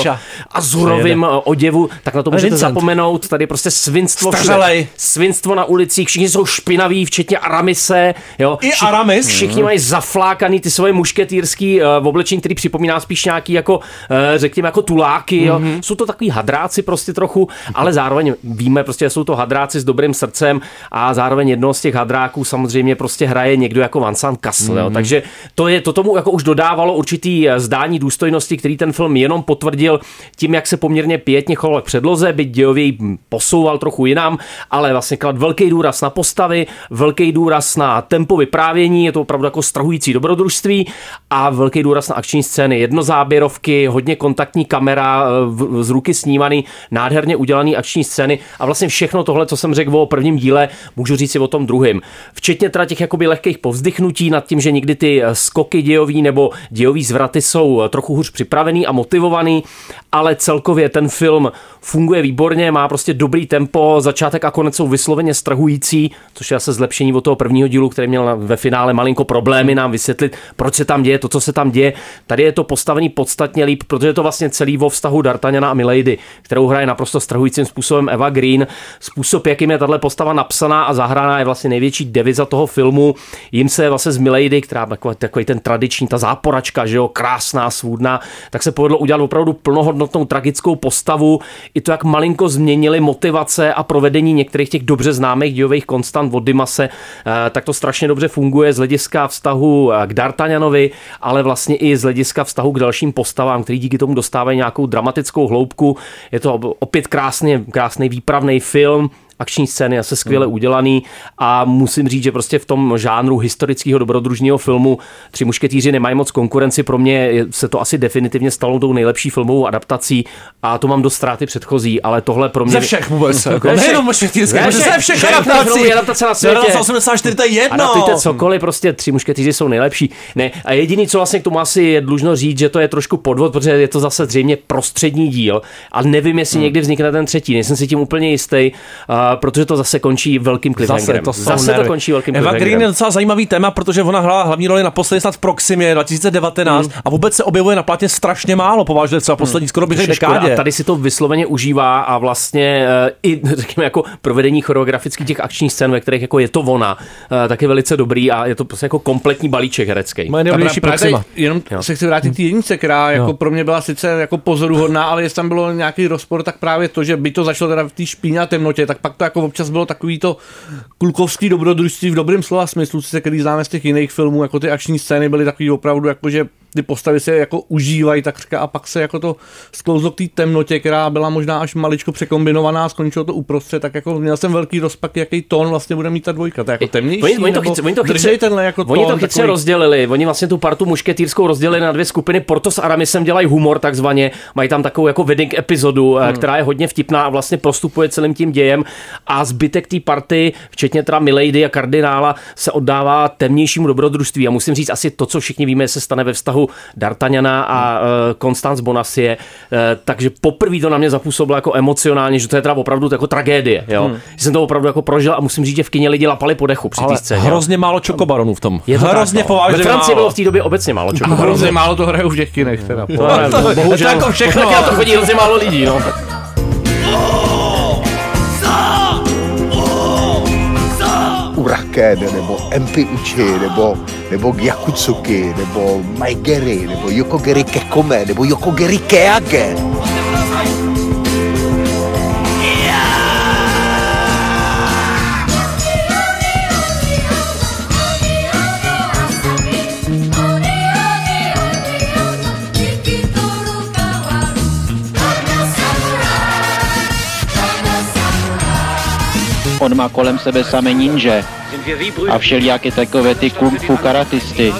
azurovým eh, oděvu, tak na to můžete Vincent. zapomenout, tady prostě svinstvo všude. Svinstvo na ulicích, všichni jsou špinaví, včetně Aramise, jo. I Aramis. Všichni mají zaflákaný ty svoje mušketýrský uh, oblečení, který připomíná spíš nějaký jako, uh, řekněme, jako tuláky, jo. Mhm. Jsou to takový hadráci prostě trochu, ale zároveň víme prostě, že jsou to hadráci s dobrým srdcem a zároveň jednoho z těch hadráků samozřejmě prostě hraje někdo jako Vincent jo. Mhm. Takže to je, to tomu jako už dodávalo určitý eh, zdání důstojnosti, který ten film jenom potvrdil tím, jak se poměrně pětně choval k předloze, byť dějově ji posouval trochu jinam, ale vlastně klad velký důraz na postavy, velký důraz na tempo vyprávění, je to opravdu jako strhující dobrodružství a velký důraz na akční scény, jednozáběrovky, hodně kontaktní kamera, eh, z ruky snímaný, nádherně udělaný akční scény a vlastně všechno tohle, co jsem řekl o prvním díle, můžu říct si o tom druhém. Včetně teda těch jakoby lehkých povzdychnutí nad tím, že někdy ty eh, skoky dějový nebo dějový zvraty jsou eh, trochu hůř připravený a motivovaný, ale celkově ten film funguje výborně, má prostě dobrý tempo, začátek a konec jsou vysloveně strhující, což je zase zlepšení od toho prvního dílu, který měl ve finále malinko problémy nám vysvětlit, proč se tam děje to, co se tam děje. Tady je to postavený podstatně líp, protože je to vlastně celý vo vztahu D'Artagnana a Milady, kterou hraje naprosto strhujícím způsobem Eva Green. Způsob, jakým je tahle postava napsaná a zahraná, je vlastně největší deviza toho filmu. Jim se vlastně z Milady, která takový, takový ten tradiční, ta záporačka, že jo, krásná, svůdná, tak se povedlo udělat opravdu plnohodnotnou tragickou postavu. I to, jak malinko změnili motivace a provedení některých těch dobře známých dějových konstant od Dimase, eh, tak to strašně dobře funguje z hlediska vztahu eh, k D'Artagnanovi, ale vlastně i z hlediska vztahu k dalším postavám, který díky tomu dostávají nějakou dramatickou hloubku. Je to opět krásně, krásný výpravný film, akční scény asi skvěle udělaný a musím říct, že prostě v tom žánru historického dobrodružního filmu Tři mušketýři nemají moc konkurenci. Pro mě se to asi definitivně stalo tou nejlepší filmovou adaptací a to mám do ztráty předchozí, ale tohle pro mě... Ze všech vůbec. *laughs* Jako, Ze všech. nejenom mušketýrské, Ze ale všech. ze všech adaptací. adaptace na světě. 1984 to je jedno. Adaptujte cokoliv, prostě tři mušketýři jsou nejlepší. Ne, a jediný, co vlastně k tomu asi je dlužno říct, že to je trošku podvod, protože je to zase zřejmě prostřední díl, ale nevím, jestli Hmm. někdy vznikne ten třetí, nejsem si tím úplně jistý. Uh, a, protože to zase končí velkým cliffhangerem. Zase to, jsou zase to nervy. končí velkým Eva. Green je docela zajímavý téma, protože ona hrála hlavní roli naposledy snad v Proximě 2019 a vůbec se objevuje na platě strašně málo, považuje třeba poslední skoro bych řekl je škoda. dekádě. A tady si to vysloveně užívá a vlastně eh, i *laughs* řekněme jako provedení choreografických těch akčních scén, ve kterých jako je to ona, eh, tak je velice dobrý a je to prostě jako kompletní balíček herecký. Moje právě Proxima. Jenom se chci vrátit k té která jako Jo. pro mě byla sice jako pozoruhodná, ale jestli tam bylo nějaký rozpor, tak právě to, že by to začalo teda v té špíně a temnotě, tak pak to jako občas bylo takový to kulkovský dobrodružství v dobrém slova smyslu, sice který známe z těch jiných filmů, jako ty akční scény byly takový opravdu jako, že ty postavy se jako užívají, tak říká, a pak se jako to sklouzlo k té temnotě, která byla možná až maličko překombinovaná, skončilo to uprostřed, tak jako měl jsem velký rozpak, jaký tón vlastně bude mít ta dvojka. To je jako temnější, Oni, oni, to chytře, oni to chytře, tenhle jako oni to chytře takový- rozdělili. Oni vlastně tu partu mušketýrskou rozdělili na dvě skupiny. Portos s Aramisem dělají humor takzvaně. Mají tam takovou jako wedding epizodu, hmm. která je hodně vtipná a vlastně prostupuje celým tím dějem. A zbytek té party, včetně teda Milady a kardinála, se oddává temnějšímu dobrodružství. A musím říct asi to, co všichni víme, se stane ve vztahu D'Artagnana a Konstanc uh, Bonasie. Uh, takže poprvé to na mě zapůsobilo jako emocionálně, že to je teda opravdu jako tragédie. Jo? Hmm. Že jsem to opravdu jako prožil a musím říct, že v kině lidi lapali po dechu při té Ale scéně. hrozně málo čokobaronů v tom. Je to hrozně tak, no. povážně Ve Francii málo. bylo v té době obecně málo A čokobarů. hrozně málo to hrajou v těch kinech. Teda. To, ne, to- bohužel, to jako všechno, Tak to chodí hrozně málo lidí. No. Uraken, nebo Empi Uchi, nebo, nebo Gyakutsuki, nebo Maigeri, nebo Yokogeri Kekome, nebo Yokogeri Keage. On má kolem sebe samé ninja a všelijaké takové ty kung fu karatisty.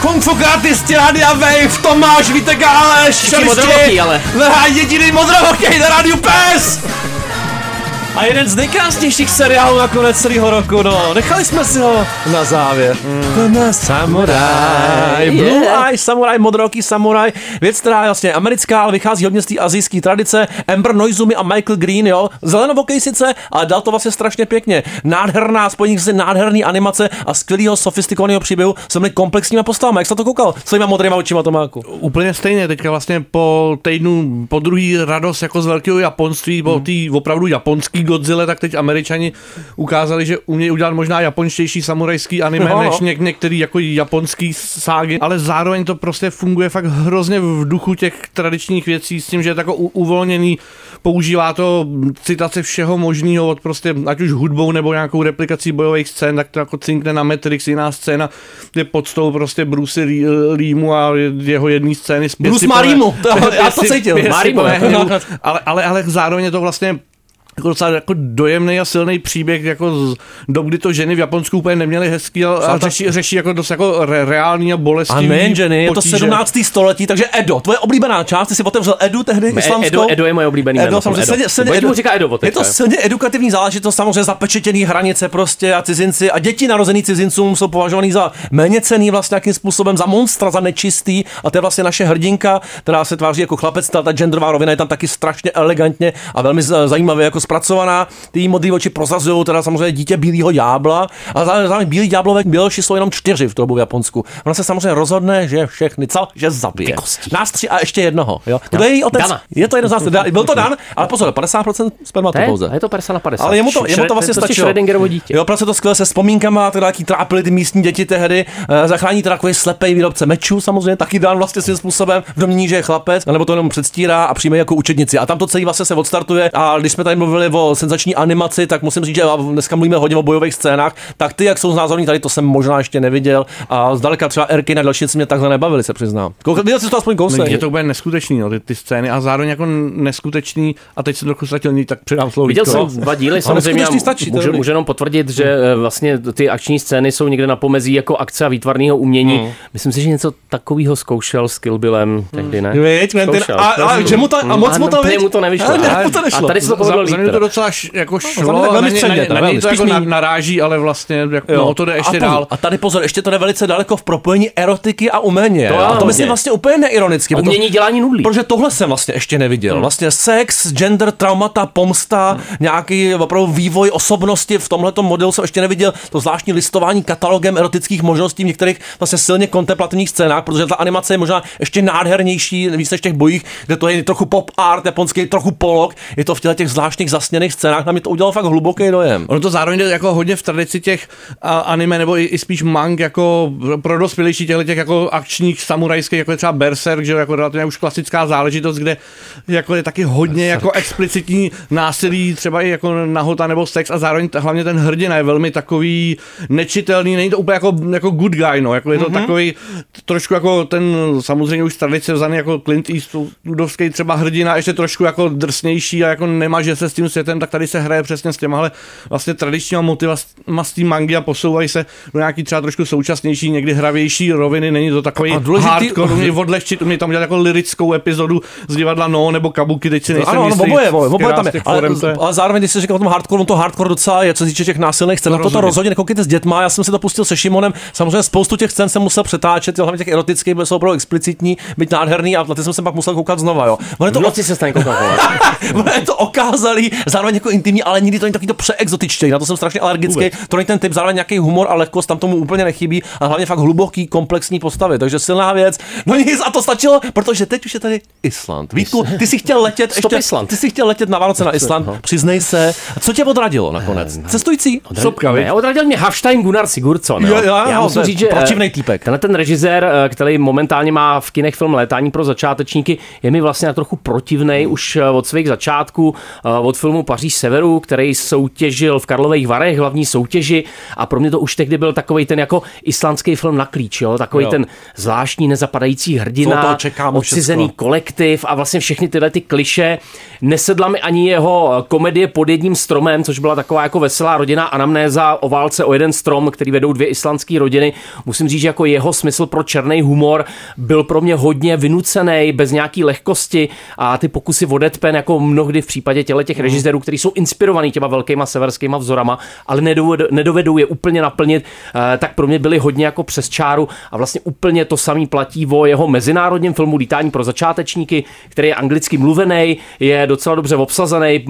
Kung Fu Karatisti, Rádia Wave, Tomáš, Vítek a Aleš, modrovoký, ale. Jediný modrovoký na Rádiu PES! A jeden z nejkrásnějších seriálů nakonec celého roku, no. Nechali jsme si ho na závěr. Mm. Samurai, Yeah. Blue Eye Samurai, modroký Samurai. Věc, která je vlastně americká, ale vychází hodně z té azijské tradice. Amber Noizumi a Michael Green, jo. Zelenovokej sice, ale dal to vlastně strašně pěkně. Nádherná, spojení se nádherný animace a skvělého sofistikovaného příběhu se byli komplexníma postavami. Jak jsi na to koukal? Svýma modrýma očima, Tomáku. Úplně stejně, teďka vlastně po týdnu, po druhý radost jako z velkého japonství, po té opravdu japonský Godzilla, tak teď američani ukázali, že umějí udělat možná japonštější samurajský anime, No, než něk- některý jako japonský ságy, ale zároveň to prostě funguje fakt hrozně v duchu těch tradičních věcí s tím, že je to u- uvolněný, používá to citace všeho možného, od prostě ať už hudbou nebo nějakou replikací bojových scén, tak to jako cinkne na Matrix, jiná scéna je pod tou prostě Bruce Leemu a jeho jedné scény. Bruce rýmu, to- *laughs* já to cítil. hru, *laughs* ale, ale, ale zároveň je to vlastně jako docela jako dojemný a silný příběh jako z dob, kdy to ženy v Japonsku úplně neměly hezký a, a řeší, řeší jako dost jako re, reální a A bolestivý nejen ženy, je to potíže. 17. století, takže Edo, tvoje oblíbená část, ty si otevřel Edu tehdy Ne, islamskou. Edo- Edo je moje oblíbený jméno, Edo, samozřejmě, Edo. silně, silně mu říkat Edo Je to silně edukativní záležitost, samozřejmě zapečetěný hranice prostě a cizinci a děti narozený cizincům jsou považovaný za méně cený vlastně nějakým způsobem, za monstra, za nečistý a to je vlastně naše hrdinka, která se tváří jako chlapec, ta, ta genderová rovina je tam taky strašně elegantně a velmi zajímavě jako zpracovaná. Ty jí modrý oči prozazují teda samozřejmě dítě bílého ďábla a zároveň bílý ďáblové běloši jsou jenom čtyři v dobu v Japonsku. Ona se samozřejmě rozhodne, že všechny, co? Že zabije. Nás tři a ještě jednoho. Jo? Kdo je její otec? Dana. Je to jeden z nás. Byl to Dan, ale pozor, 50% spermatu To pouze. je to 50 na 50. Ale jemu to, jemu to vlastně to stačilo. Dítě. Jo, prostě to skvěle se vzpomínkama, teda jaký trápili ty místní děti tehdy. Eh, Zachrání teda takový slepej výrobce mečů, samozřejmě, taky dán vlastně svým způsobem v domění, že je chlapec, nebo to jenom předstírá a přijme jako učednici. A tam to celý vlastně se odstartuje. A když jsme tady mluvili o senzační animaci, tak musím říct, že a dneska mluvíme hodně o bojových scénách, tak ty, jak jsou znázorní tady, to jsem možná ještě neviděl. A zdaleka třeba Erky na další mě takhle nebavili, se přiznám. Viděl jsi to aspoň kousek? Je to úplně neskutečný, no, ty, ty scény a zároveň jako neskutečný a teď jsem trochu ztratil ní, tak předám slovo Viděl jsem dva díly, samozřejmě stačí, můžu, můžu jenom potvrdit, že eh, vlastně ty akční scény jsou někde na pomezí jako akce a výtvarného umění. Hmm. Myslím si, že něco takového zkoušel s Killbillem tehdy, ne? Viď, men ten- Zkoušel. a- a že mu to- a moc mu to, mu to nevyšlo. Nešlo. A tady se to povedlo Mě to docela š, jako za šlo. a velmi středně, není- tak není velmi, to jako na- naráží, ale vlastně jako, no, to jde ještě a, pozor, dál. A tady pozor, ještě to jde velice daleko v propojení erotiky a umění. To jo. a to myslím vlastně úplně neironicky. A umění dělání nudlí. Protože tohle jsem vlastně ještě neviděl. Hmm. Vlastně sex, gender, traumata, pomsta, nějaký opravdu vývoj osobnosti v tomhle modelu jsem ještě neviděl. To zvláštní listování katalogem erotických možností v některých vlastně silně kontemplativních scénách, protože ta animace je možná ještě nádhernější, víc než těch bojích, kde to je trochu pop art, japonský, trochu polok. Je to v těchto těch zvláštních zasněných scénách. Na mě to udělalo fakt hluboký dojem. Ono to zároveň jde jako hodně v tradici těch anime, nebo i, i spíš mang, jako pro dospělejší těchto těch jako akčních samurajských, jako je třeba Berserk, že jako relativně už klasická záležitost, kde jako je taky hodně jako explicitní násilí, třeba i jako nahota nebo sex a zároveň t- hlavně ten hrdina je velmi takový nečitelný, není to úplně jako, jako good guy, no, jako je to Mhm. mm-hmm. takový trošku jako ten samozřejmě už tradice vzaný jako Clint Eastwoodovský třeba hrdina, ještě trošku jako drsnější a jako nemaže se s tím světem, tak tady se hraje přesně s těmahle vlastně tradičníma motivama z té mangy a posouvají se do nějaký třeba trošku současnější, někdy hravější roviny, není to takový A důležitý- hardcore, umějí odlehčit, umějí tam dělat jako lirickou epizodu z divadla No nebo Kabuki, teď si nejsem ano, ano, jistý, oboje, oboje, oboje tam je. Ale, ale, zároveň, když jsi říkal o tom hardcore, on to hardcore docela je, co se týče těch násilných scén. To Na to, rozhodně. nekoukejte s dětma. Já jsem si to pustil se Šimonem. Samozřejmě spoustu těch scén jsem musel přetáčet, hlavně těch erotických, byly jsou opravdu explicitní, být nádherný a na ty jsem se pak musel koukat znova. Jo. Ono je to, V noci se stane koukal. *laughs* ono je to okázalý, zároveň jako intimní, ale nikdy to není takový to přeexotičtěj. Na to jsem strašně alergický. To není ten typ, zároveň nějaký humor a lehkost tam tomu úplně nechybí, a hlavně fakt hluboký, komplexní postavy. Takže silná věc. No nic, a to stačilo, protože teď už je tady Island. Vítku, ty si chtěl letět Stop ještě, Island. ty si chtěl letět na Vánoce na Island, přiznej se. Co tě odradilo nakonec? Cestující? Sopka, ne, odradil mě Hafstein Gunnar Sigurdsson. Jo, jo, jo, Já to musím říct, že protivnej eh, týpek. tenhle ten režisér, eh, který momentálně má v kinech film Létání pro začátečníky, je mi vlastně trochu protivnej už eh, od svých začátků, eh, od filmu Paříž severu, který soutěžil v Karlových Varech, hlavní soutěži a pro mě to už tehdy byl takový ten jako islandský film na klíč, jo? takový Jo. ten zvláštní nezapadající hrdina, odcizený kolektiv a vlastně všechny tyhle ty kliše. Nesedla mi ani jeho eh, komedie pod jedním stromem, což byla taková jako veselá rodina anamnéza o válce o jeden strom, který vedou dvě islandské rodiny. Musím říct, že jako jeho smysl pro černý humor byl pro mě hodně vynucený, bez nějaký lehkosti a ty pokusy o deadpan, jako mnohdy v případě těle těch režisérů, kteří jsou inspirovaní těma velkýma severskýma vzorama, ale nedovedou, nedovedou je úplně naplnit, eh, tak pro mě byly hodně jako přes čáru a vlastně úplně to samý platí o jeho mezinárodním filmu Lítání pro začátečníky, který je anglicky mluvený, je docela dobře obsazený.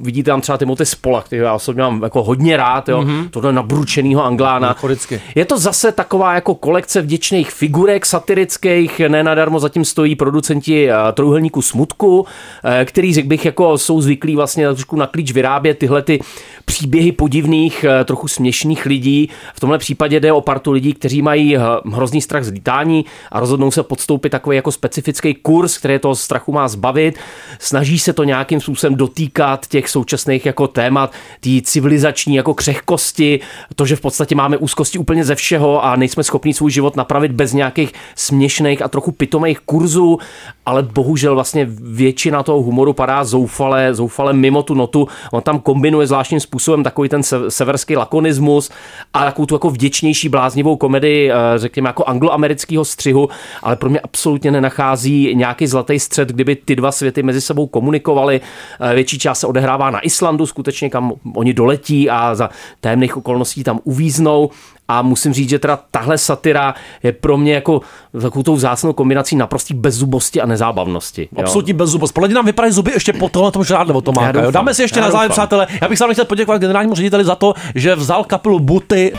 Vidíte tam třeba Timothy Spola, který já osobně mám jako hodně rád, jo. Mm-hmm. tohle nabručenýho anglána. Vždycky. Je to zase taková jako kolekce vděčných figurek satirických, ne nadarmo zatím stojí producenti eh, Trojuhelníku smutku, eh, který řekl bych jako jsou zvyklí vlastně trošku na klíč vyrábět tyhle ty příběhy podivných, eh, trochu směšných lidí. V tomhle případě jde o partu lidí, kteří mají eh, hrozný strach z lítání a rozhodnou se podstoupit takový jako specifický kurz, který toho strachu má zbavit. Snaží se to nějakým způsobem dotýkat těch současných jako témat, té civilizační jako křehkosti, to, že v podstatě máme úzkosti úplně ze všeho a nejsme schopni svůj život napravit bez nějakých směšných a trochu pitomých kurzů, ale bohužel vlastně většina toho humoru padá zoufale, zoufale mimo tu notu. On tam kombinuje zvláštním způsobem takový ten se- severský lakonismus a takovou tu jako vděčnější bláznivou komedii, eh, řekněme jako angloamerického střihu, ale pro mě absolutně nenachází nějaký zlatý střed, kdyby ty dva světy mezi sebou komunikovali. Eh, Větší část se odehrává na Islandu, skutečně kam oni doletí a za témných okolností tam uvíznou. A musím říct, že teda tahle satira je pro mě jako takovou tou vzácnou kombinací naprostý bezzubosti a nezábavnosti. jo. Absolutní bezzubost. Podle mě nám vypadají zuby ještě po tohle tom žádle Já Tomáka. doufám. Jo. Dáme si ještě Já na závěr, přátelé. Já bych sám chtěl poděkovat generálnímu řediteli za to, že vzal kapelu Buty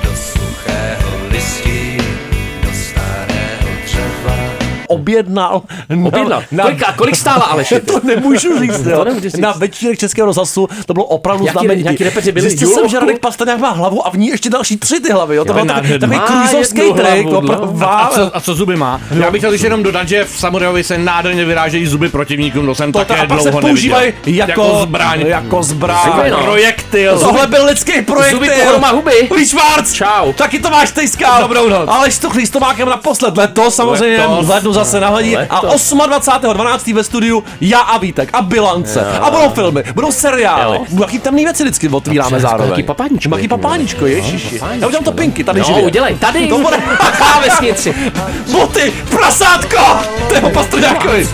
objednal. Na, Objednal. Kolik- a kolik stála, Aleši? *laughs* to nemůžu říct. To Jo. Na večírek Českého rozhlasu to bylo opravdu Jaký- znamenitý. jaký repeři byli? Zjistil jsem, že Radek Pastrňák má hlavu a v ní ještě další tři ty hlavy. Jo. To byl takový, jednu trik. no. A co, a co zuby má? Já bych chtěl ještě jenom dodat, že v Samurovi se nádherně vyrážejí zuby protivníkům, to jsem To také a pak se dlouho používají neviděl. jako, jako zbraň. Jako zbraň. Zuby, no. Projektil. Tohle byl lidský projektil. Zuby má huby. Lee Schwarz. Čau. Taky to máš tejská. Dobrou noc. Ale s to Christomákem naposled letos, samozřejmě Letos. v lednu zase nahodí. Leto. A 28.12. ve studiu já a Vítek a bilance. Jo. A budou filmy, budou seriály. Jo. Jaký temný věci vždycky otvíráme přes zároveň. Jaký papáničko. Jaký papáničko, ježiši. Já udělám to pinky tady No, živě. udělej, tady, To bude. *laughs* na vesnici. Boty, prasátko! To je pastrňákovi.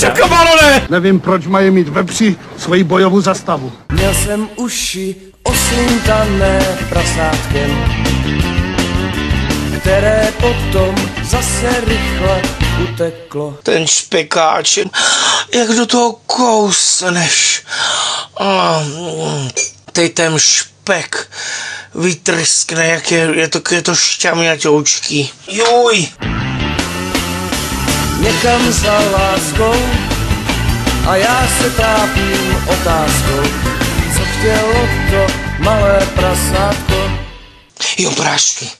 Čokobalone! Nevím, proč mají mít vepři svoji bojovou zastavu. Měl jsem uši osluntané prasátkem, které potom zase rychle uteklo. Ten špekáč, jak do toho kousneš. A, mm, Teď ten špek vytryskne, jak je, je to, je to šťamňatoučký. Juj! Někam za láskou a já se trápím otázkou, co chtělo to malé prasátko. Jo, prášky.